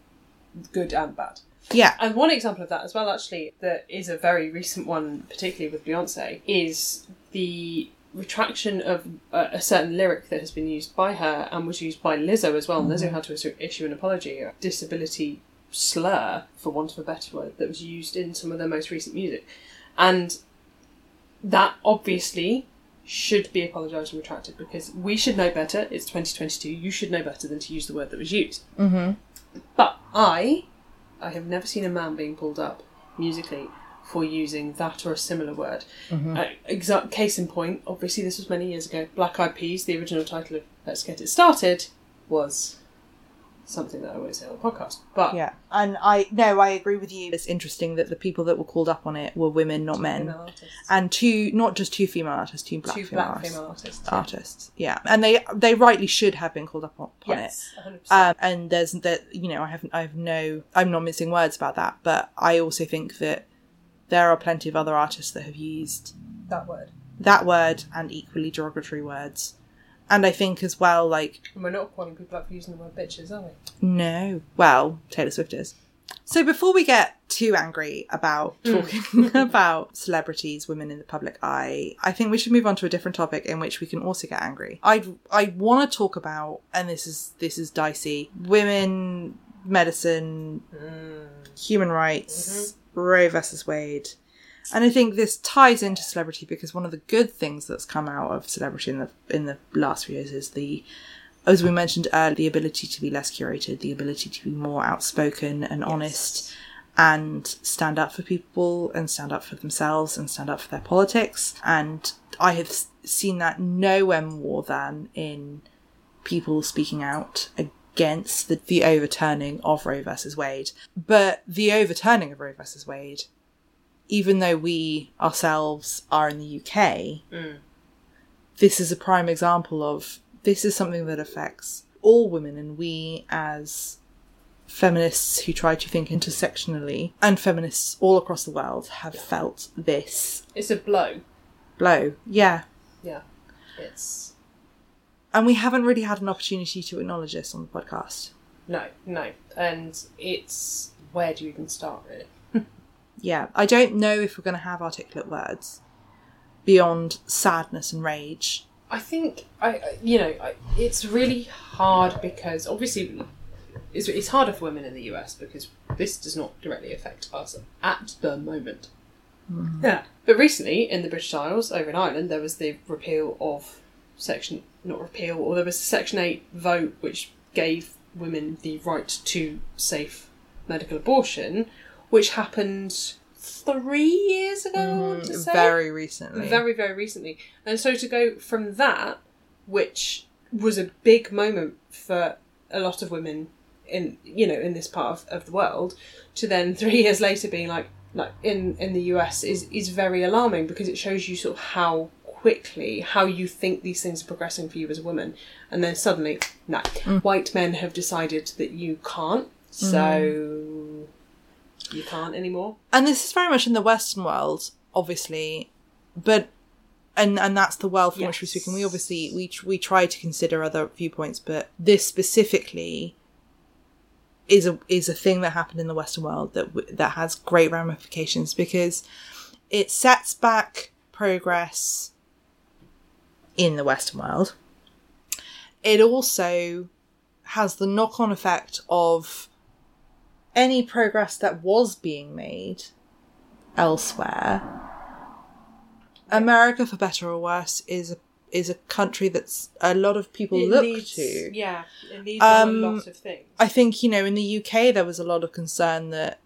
good and bad. Yeah. And one example of that as well, actually, that is a very recent one, particularly with Beyonce, is the retraction of a, a certain lyric that has been used by her and was used by Lizzo as well. And Lizzo had to issue- issue an apology. A disability slur, for want of a better word, that was used in some of their most recent music. And that obviously should be apologised and retracted because we should know better. It's 2022. You should know better than to use the word that was used. Mm-hmm. But I, I have never seen a man being pulled up musically for using that or a similar word. Uh, exact case in point. Obviously, this was many years ago. Black Eyed Peas, the original title of "Let's Get It Started," was something that I won't say on the podcast. But Yeah, and I no, I agree with you. It's interesting that the people that were called up on it were women, not men, artists, and two, not just two female artists, two black two female black artists. female artists. artists. Yeah, and they they rightly should have been called up on, on it. Yes, 100%. Um, and there's that you know I haven't I have no I'm not missing words about that, but I also think that there are plenty of other artists that have used that word. that word and equally derogatory words. And I think as well, like And we're not calling people up for using the word bitches, are we? No. Well, Taylor Swift is. So before we get too angry about mm. talking [laughs] about celebrities, women in the public eye, I think we should move on to a different topic in which we can also get angry. I I want to talk about, and this is this is dicey, women, medicine, mm. human rights, mm-hmm. Roe versus Wade. And I think this ties into celebrity because one of the good things that's come out of celebrity in the in the last few years is the as we mentioned earlier, the ability to be less curated, the ability to be more outspoken and honest and stand up for people and stand up for themselves and stand up for their politics. And I have seen that nowhere more than in people speaking out against the, the overturning of Roe versus Wade. But the overturning of Roe versus Wade, even though we ourselves are in the UK, mm. this is a prime example of this is something that affects all women, and we as feminists who try to think intersectionally and feminists all across the world have felt this It's a blow. blow. Yeah. Yeah. It's And we haven't really had an opportunity to acknowledge this on the podcast. no, no, and it's where do you even start really? Yeah. I don't know if we're going to have articulate words beyond sadness and rage. I think I, you know, I, it's really hard because obviously it's, it's harder for women in the US because this does not directly affect us at the moment. Mm-hmm. Yeah, but recently in the British Isles over in Ireland there was the repeal of section not repeal or there was a section eight vote which gave women the right to safe medical abortion, which happened three years ago. I want to mm-hmm. say? Very recently. very very recently. And so to go from that which was a big moment for a lot of women in you know in this part of, of the world to then three [laughs] years later being like like in in the us is is very alarming because it shows you sort of how quickly how you think these things are progressing for you as a woman. And then suddenly no. Mm. White men have decided that you can't. So mm-hmm. You can't anymore and this is very much in the Western world, obviously, but and and that's the world from which we're speaking. We obviously we we try to consider other viewpoints, but this specifically is a is a thing that happened in the Western world that w- that has great ramifications because it sets back progress in the Western world. It also has the knock on effect of any progress that was being made elsewhere. America, for better or worse, is a is a country that's a lot of people It look needs- to. Yeah, it needs a Um, lot of things. I think, you know, in the UK there was a lot of concern that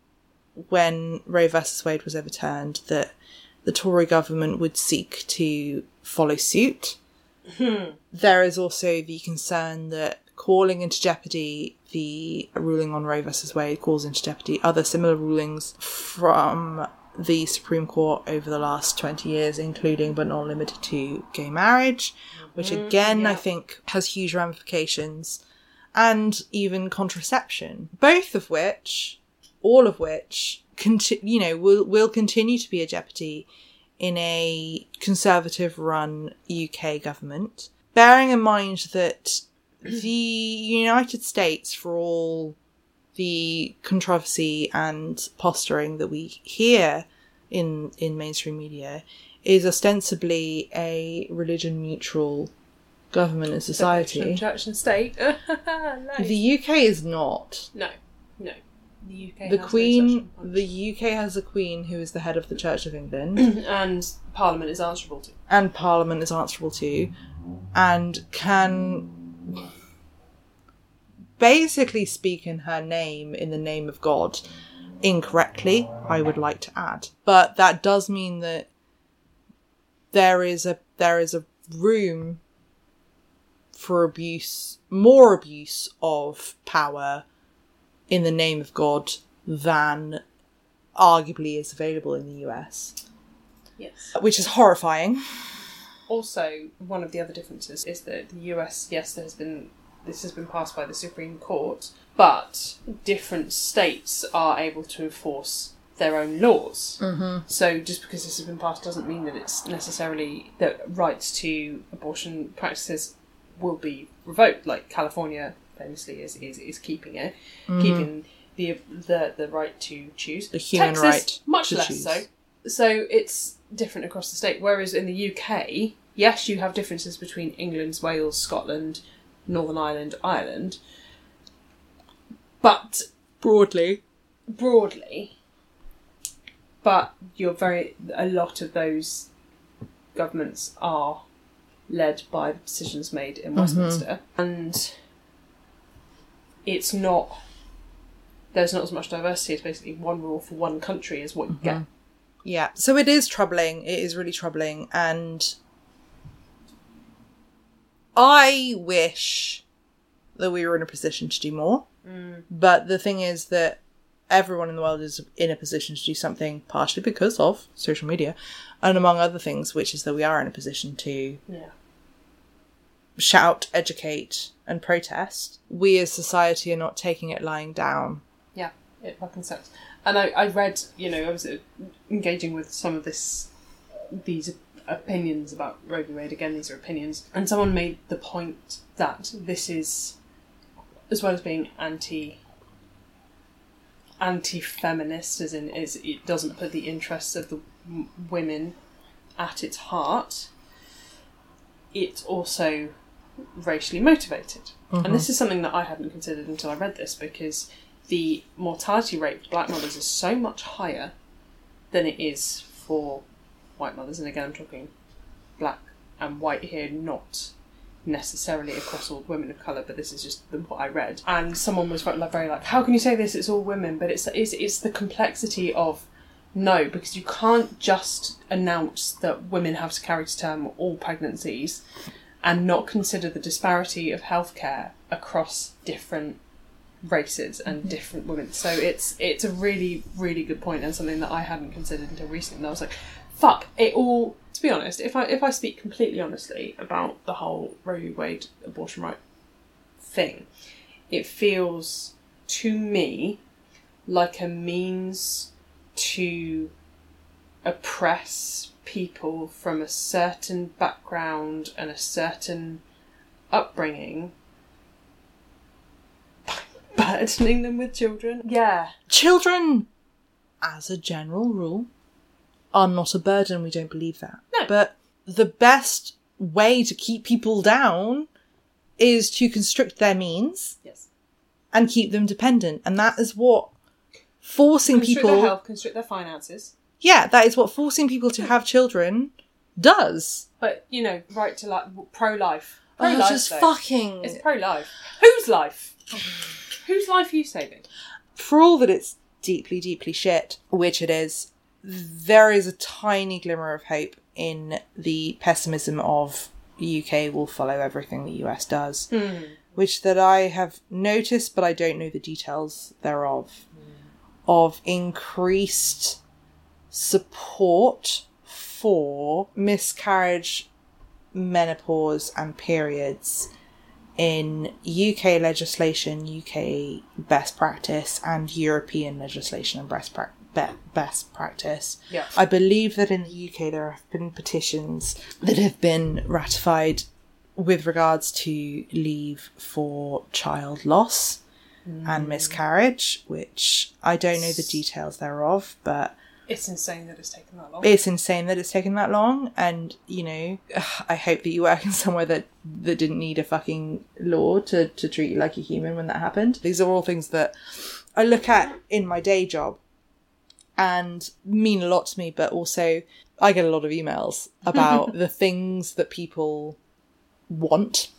when Roe versus Wade was overturned, that the Tory government would seek to follow suit. There is also the concern that calling into jeopardy the ruling on Roe versus Wade calls into jeopardy other similar rulings from the Supreme Court over the last 20 years, including but not limited to gay marriage, which mm, again I yeah. think has huge ramifications and even contraception, both of which, all of which, conti- you know, will will continue to be a jeopardy in a conservative-run UK government. Bearing in mind that the United States, for all the controversy and posturing that we hear in in mainstream media, is ostensibly a religion-neutral government and society. Church and state. [laughs] Nice. The UK is not. no, no. The UK The has no Queen, such the UK has a Queen who is the head of the Church of England, [clears throat] and Parliament is answerable to. and Parliament is answerable to, and can basically speaking her name in the name of God incorrectly, I would like to add. But that does mean that there is a there is a room for abuse, more abuse of power in the name of God than arguably is available in the US, Yes. which is horrifying. Also, one of the other differences is that the US, yes, there has been this has been passed by the Supreme Court, but different states are able to enforce their own laws. Mm-hmm. So just because this has been passed doesn't mean that it's necessarily that rights to abortion practices will be revoked. Like California famously is is, is keeping it, keeping the the the right to choose. The human Texas, right much less choose. so. So it's different across the state. Whereas in the UK, yes, you have differences between England, Wales, Scotland, Northern Ireland, Ireland, but Broadly. broadly, but you're very a lot of those governments are led by the decisions made in mm-hmm. Westminster, and it's not. There's not as much diversity. It's basically one rule for one country is what you get. Mm-hmm. Yeah. So it is troubling. It is really troubling. And I wish that we were in a position to do more. But the thing is that everyone in the world is in a position to do something partially because of social media and among other things, which is that we are in a position to Yeah. shout, educate, and protest. We as society are not taking it lying down. Yeah, it fucking sucks. And I, I read, you know, I was uh, engaging with some of this, these opinions about Roe v. Wade. Again, these are opinions, and someone made the point that this is, as well as being anti, anti-feminist, as in is it doesn't put the interests of the w- women at its heart. It's also racially motivated, and this uh-huh. is something that I hadn't considered until I read this because the mortality rate for black mothers is so much higher than it is for white mothers. And again, I'm talking black and white here, not necessarily across all women of colour, but this is just the, what I read. And someone was very, like, very like, "How can you say this? It's all women." But it's it's, it's the complexity of no, because you can't just announce that women have to carry to term all pregnancies and not consider the disparity of healthcare across different races and mm-hmm. different women. So it's it's a really really good point and something that I hadn't considered until recently. And I was like, fuck it all. To be honest, if I if I speak completely honestly about the whole Roe v. Wade abortion right thing, it feels to me like a means to oppress people from a certain background and a certain upbringing [laughs] burdening them with children. Yeah. Children, as a general rule, are not a burden. We don't believe that. No. But the best way to keep people down is to constrict their means Yes. and keep them dependent. And that is what forcing Constrict people. their health, constrict their finances. Yeah, that is what forcing people to have children does. But, you know, right to like pro life. Oh, Pro life. just fucking. It's pro life. Whose life? [sighs] Whose life are you saving? for all that it's deeply, deeply shit, which it is, there is a tiny glimmer of hope in the pessimism of the UK will follow everything the US does, hmm. which that I have noticed, but I don't know the details thereof, hmm. of increased support for miscarriage, menopause, and periods in UK legislation, UK best practice, and European legislation and best, pra- be- best practice. Yeah. I believe that in the UK there have been petitions that have been ratified with regards to leave for child loss and mm. miscarriage, which I don't know the details thereof, but It's insane that it's taken that long. it's insane that it's taken that long and you know [sighs] i hope that you work in somewhere that that didn't need a fucking law to to treat you like a human when that happened these are all things that I look at in my day job and mean a lot to me, but also I get a lot of emails [laughs] about the things that people want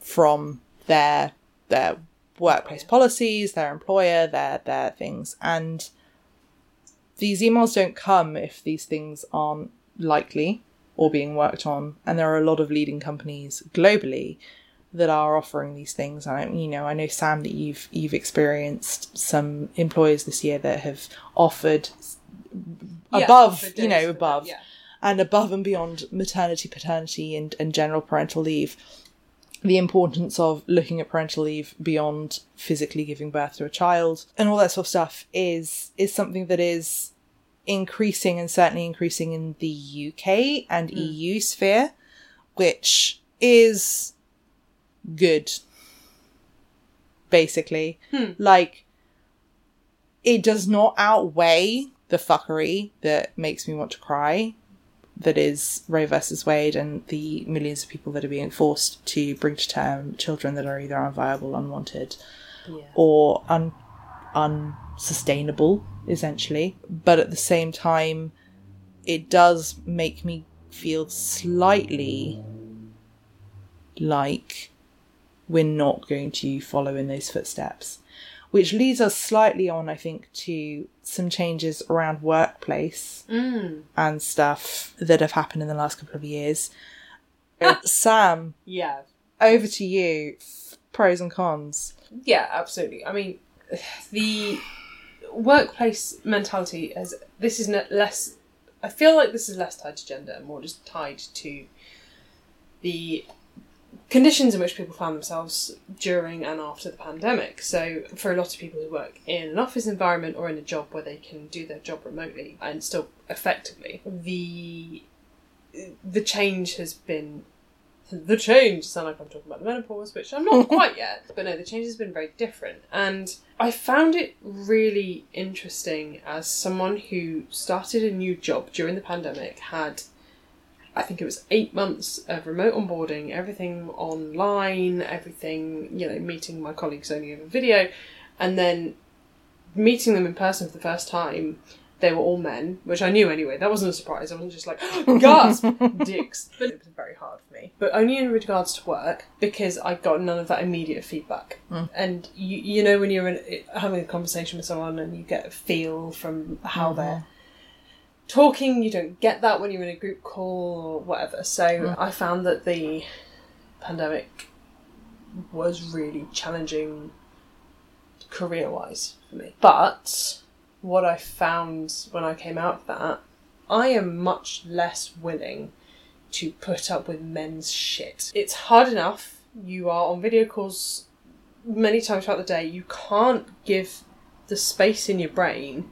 from their their workplace policies, their employer, their their things. And these emails don't come if these things aren't likely or being worked on. And there are a lot of leading companies globally that are offering these things. And I, you know, I know Sam that you've you've experienced some employers this year that have offered Yeah, above, you know, above yeah. and above and beyond maternity, paternity, and, and general parental leave, the importance of looking at parental leave beyond physically giving birth to a child and all that sort of stuff is is something that is increasing and certainly increasing in the UK and EU sphere, which is good. Basically, hmm. like it does not outweigh the fuckery that makes me want to cry that is Roe versus Wade and the millions of people that are being forced to bring to term children that are either unviable, unwanted, or un- unsustainable, essentially. But at the same time, it does make me feel slightly like we're not going to follow in those footsteps. Which leads us slightly on, I think, to some changes around workplace mm. and stuff that have happened in the last couple of years. Uh, [laughs] Sam, Yeah. over to you. Pros and cons. Yeah, absolutely. I mean, the workplace mentality has this is less. I feel like this is less tied to gender and more just tied to the conditions in which people found themselves during and after the pandemic. So, for a lot of people who work in an office environment or in a job where they can do their job remotely and still effectively, the the change has been the change sound like I'm talking about the menopause, which I'm not [laughs] quite yet, but no, the change has been very different. And I found it really interesting as someone who started a new job during the pandemic, had I think it was eight months of remote onboarding, everything online, everything, you know, meeting my colleagues only over video, and then meeting them in person for the first time. They were all men, which I knew anyway. That wasn't a surprise. I wasn't just like, [gasps] gasp, [laughs] dicks. But it was very hard for me. But only in regards to work, because I got none of that immediate feedback. Mm. And you, you know, when you're in, having a conversation with someone and you get a feel from how mm-hmm. they're talking, you don't get that when you're in a group call or whatever. So hmm. I found that the pandemic was really challenging career wise for me. But what I found when I came out of that, I am much less willing to put up with men's shit. It's hard enough. You are on video calls many times throughout the day. You can't give the space in your brain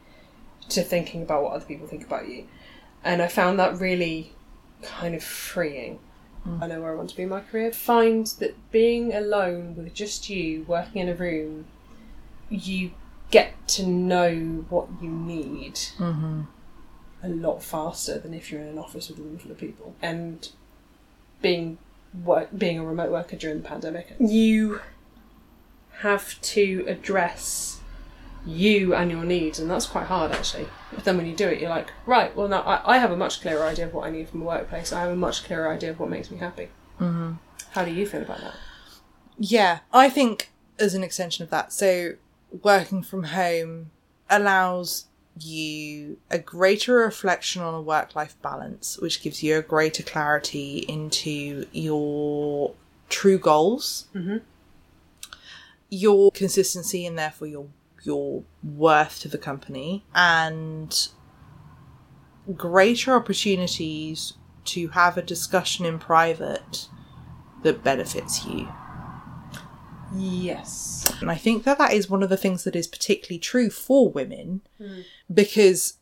to thinking about what other people think about you. And I found that really kind of freeing. Hmm. I know where I want to be in my career. Find that being alone with just you, working in a room, you get to know what you need mm-hmm. a lot faster than if you're in an office with a room full of people. And being work, being a remote worker during the pandemic, you have to address you and your needs, and that's quite hard actually. But then when you do it, you're like, right, well, now I, I have a much clearer idea of what I need from a workplace. I have a much clearer idea of what makes me happy. Mm-hmm. How do you feel about that? Yeah, I think as an extension of that, so working from home allows you a greater reflection on a work life balance, which gives you a greater clarity into your true goals, your consistency, and therefore your your worth to the company, and greater opportunities to have a discussion in private that benefits you. Yes. And I think that that is one of the things that is particularly true for women hmm. because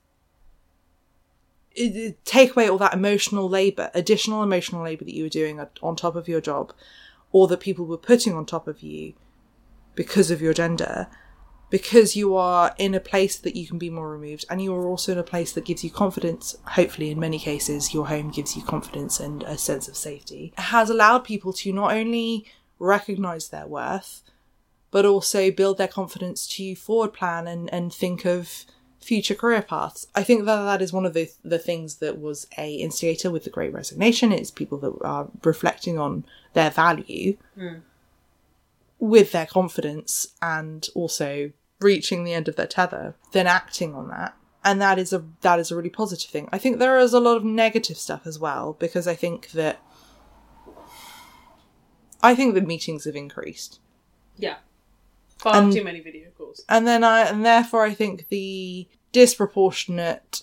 it, it- take away all that emotional labor, additional emotional labor that you were doing on top of your job or that people were putting on top of you because of your gender. Because you are in a place that you can be more removed, and you are also in a place that gives you confidence. Hopefully, in many cases, your home gives you confidence and a sense of safety. It has allowed people to not only recognize their worth, but also build their confidence to forward plan and, and think of future career paths. I think that that is one of the the things that was a instigator with the Great Resignation. It's people that are reflecting on their value hmm. with their confidence and also reaching the end of their tether, then acting on that. And that is a that is a really positive thing. I think there is a lot of negative stuff as well because I think that I think the meetings have increased. Yeah. Far And- too many video calls. And then I and therefore I think the disproportionate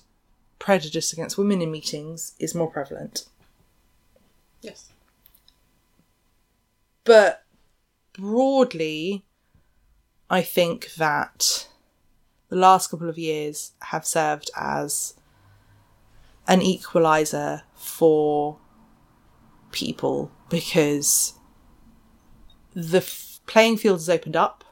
prejudice against women in meetings is more prevalent. Yes. But broadly, I think that the last couple of years have served as an equalizer for people because the f- playing field has opened up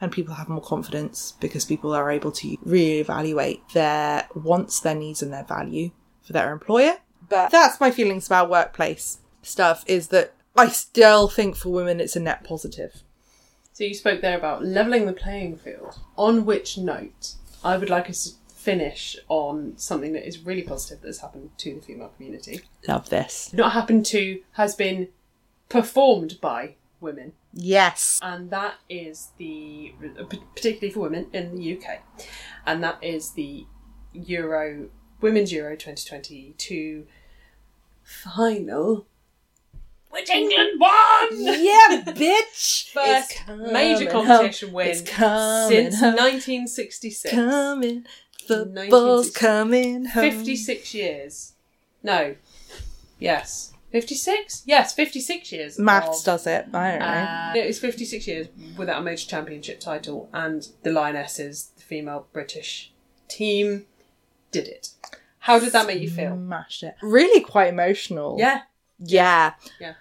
and people have more confidence because people are able to reevaluate their wants, their needs, and their value for their employer. But that's my feelings about workplace stuff is that I still think for women it's a net positive. So you spoke there about levelling the playing field. On which note, I would like us to finish on something that is really positive that has happened to the female community. Love this. Not happened to, has been performed by women. Yes. and that is the uh, particularly for women in the UK, and that is the Euro Women's Euro 2022 final, which England won. Yeah, bitch. [laughs] First major competition home. win It's coming since home. 1966. coming. Football's 1960. coming home. 56 years. No. Yes. 56? Yes, 56 years. Maths of- does it. I don't know. Uh, it's 56 years without a major championship title, and the Lionesses, the female British team, did it. How did that make you feel? Smashed it. Really quite emotional. Yeah. Yeah. Yeah.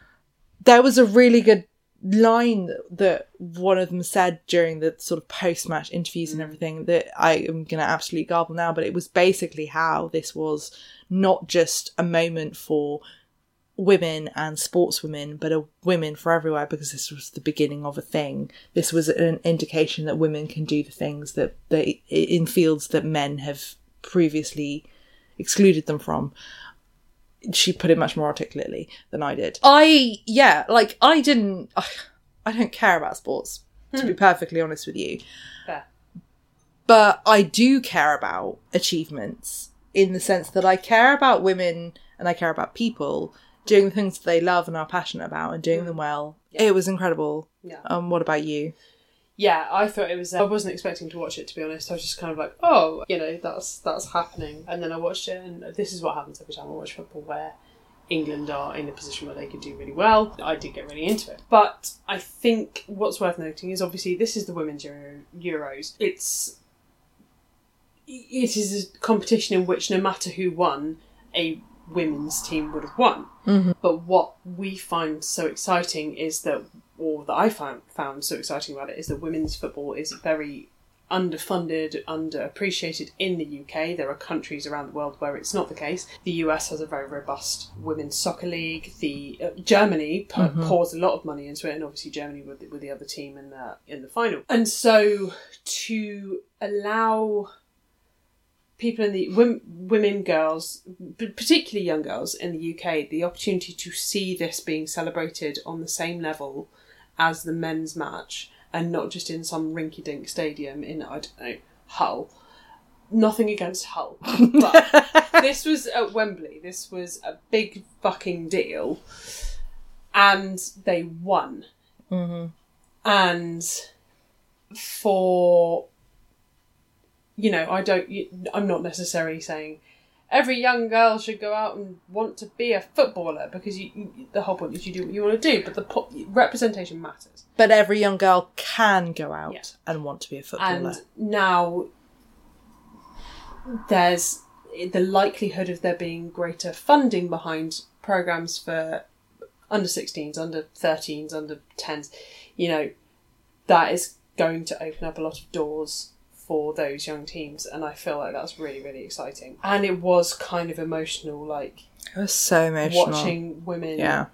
There was a really good line that, one of them said during the sort of post match interviews Mm. and everything that I am going to absolutely garble now, but it was basically how this was not just a moment for women and sportswomen, but a women for everywhere because this was the beginning of a thing. This was an indication that women can do the things that they in fields that men have previously excluded them from. She put it much more articulately than I did. I yeah, like I didn't. I don't care about sports to be perfectly honest with you Fair. but I do care about achievements in the sense that I care about women and I care about people doing the things that they love and are passionate about and doing them well. It was incredible. Yeah. Um, what about you? Yeah, I thought it was. Uh, I wasn't expecting to watch it to be honest. I was just kind of like, oh, you know, that's that's happening. And then I watched it, and this is what happens every time I watch football, where England are in a position where they could do really well. I did get really into it, but I think what's worth noting is obviously this is the women's Euro- Euros. It's it is a competition in which no matter who won, a women's team would have won. Mm-hmm. But what we find so exciting is that, or that I found found so exciting about it, is that women's football is very underfunded, underappreciated in the UK. There are countries around the world where it's not the case. The US has a very robust women's soccer league. The uh, Germany p- pours a lot of money into it, and obviously Germany were the, were the other team in the in the final. And so to allow people in the women, women girls particularly young girls in the uk the opportunity to see this being celebrated on the same level as the men's match and not just in some rinky-dink stadium in i don't know hull. Nothing against hull [laughs] but this was at wembley. This was a big fucking deal. And they won. Mm-hmm. And for you know, I don't. I'm not necessarily saying every young girl should go out and want to be a footballer because you, you, the whole point is you do what you want to do, but the po- representation matters. But every young girl can go out Yeah. and want to be a footballer. And now there's the likelihood of there being greater funding behind programs for under 16s, under 13s, under 10s. You know, that is going to open up a lot of doors for those young teams, and I feel like that's really, really exciting. And it was kind of emotional, like it was so emotional. watching women Yeah.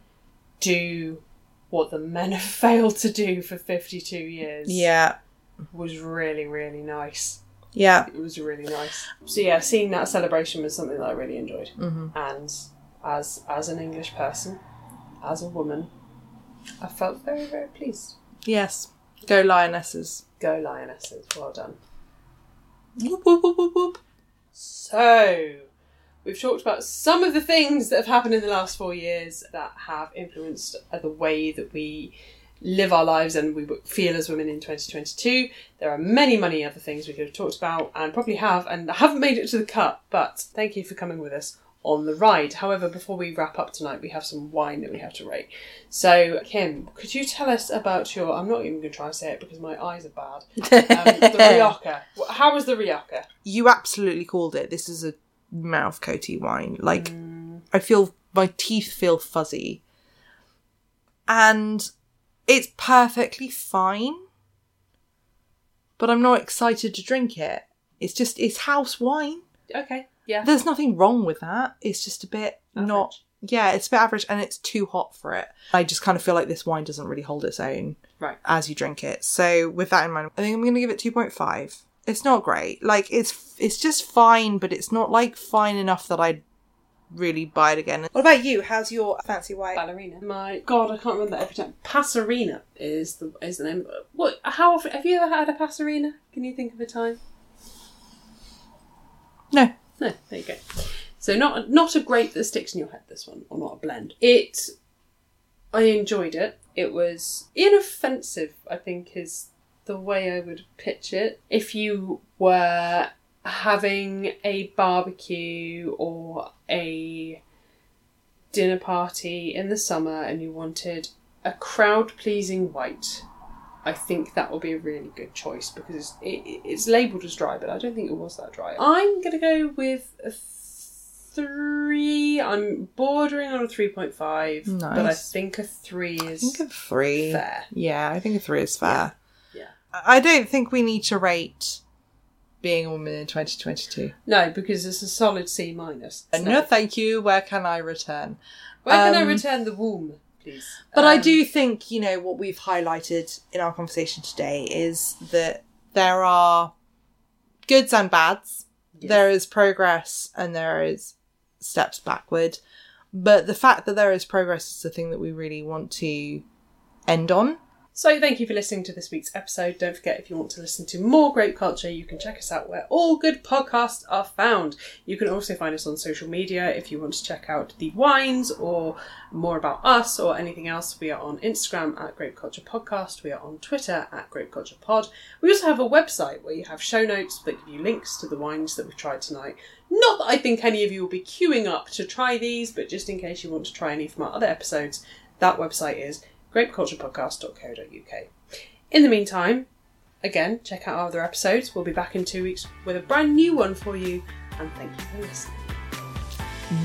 do what the men [laughs] have failed to do for 52 years Yeah. was really, really nice. Yeah. It was really nice. So yeah, seeing that celebration was something that I really enjoyed. Mm-hmm. And as as an English person, as a woman, I felt very, very pleased. Yes. Go Lionesses. Go Lionesses, well done. Whoop, whoop, whoop, whoop. So, we've talked about some of the things that have happened in the last four years that have influenced the way that we live our lives and we feel as women in 2022. There are many, many other things we could have talked about and probably have and I haven't made it to the cut, but thank you for coming with us on the ride. However, before we wrap up tonight, we have some wine that we have to rate. So, Kim, could you tell us about your? I'm not even going to try and say it because my eyes are bad. Um, [laughs] the Rioja. How was the Rioja? you absolutely called it. This is a mouth coaty wine. Like Mm. I feel my teeth feel fuzzy. And it's perfectly fine. But I'm not excited to drink it. It's just it's house wine. Okay, yeah. There's nothing wrong with that. It's just a bit not yeah, it's a bit average and it's too hot for it. I just kind of feel like this wine doesn't really hold its own Right. as you drink it. So with that in mind, I think I'm going to give it 2.5. It's not great. Like it's it's just fine, but it's not like fine enough that I'd really buy it again. What about you? How's your fancy white? Ballerina. My God, I can't remember that every time. Passerina is the is the name. What? How often have you ever had a passerina? Can you think of a time? No. [laughs] There you go. So not not a grape that sticks in your head. This one, or not a blend. It. I enjoyed it. It was inoffensive. I think is the way I would pitch it. If you were having a barbecue or a dinner party in the summer and you wanted a crowd pleasing white, I think that will be a really good choice because it's, it, it's labelled as dry, but I don't think it was that dry. I'm going to go with a three. I'm bordering on a 3.5, but I think a three I is. think a three. Fair. Yeah, I think a three is fair. Yeah. I I don't think we need to rate being a woman in 2022. No, because it's a solid C minus. No, thank you. Where can I return? Where can I um, return the womb, But I Um, do think, you know, what we've highlighted in our conversation today is that there are goods and bads. There is progress and there is steps backward. But the fact that there is progress is the thing that we really want to end on. So, thank you for listening to this week's episode. Don't forget, if you want to listen to more grape culture, you can check us out where all good podcasts are found. You can also find us on social media if you want to check out the wines or more about us or anything else. We are on Instagram at Grape Culture Podcast. We are on Twitter at Grape Culture Pod. We also have a website where you have show notes that give you links to the wines that we've tried tonight. Not that I think any of you will be queuing up to try these, but just in case you want to try any from our other episodes, that website is grapeculturepodcast.co.uk. In the meantime, again, check out our other episodes. We'll be back in two weeks with a brand new one for you, and thank you for listening.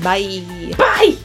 Bye. Bye!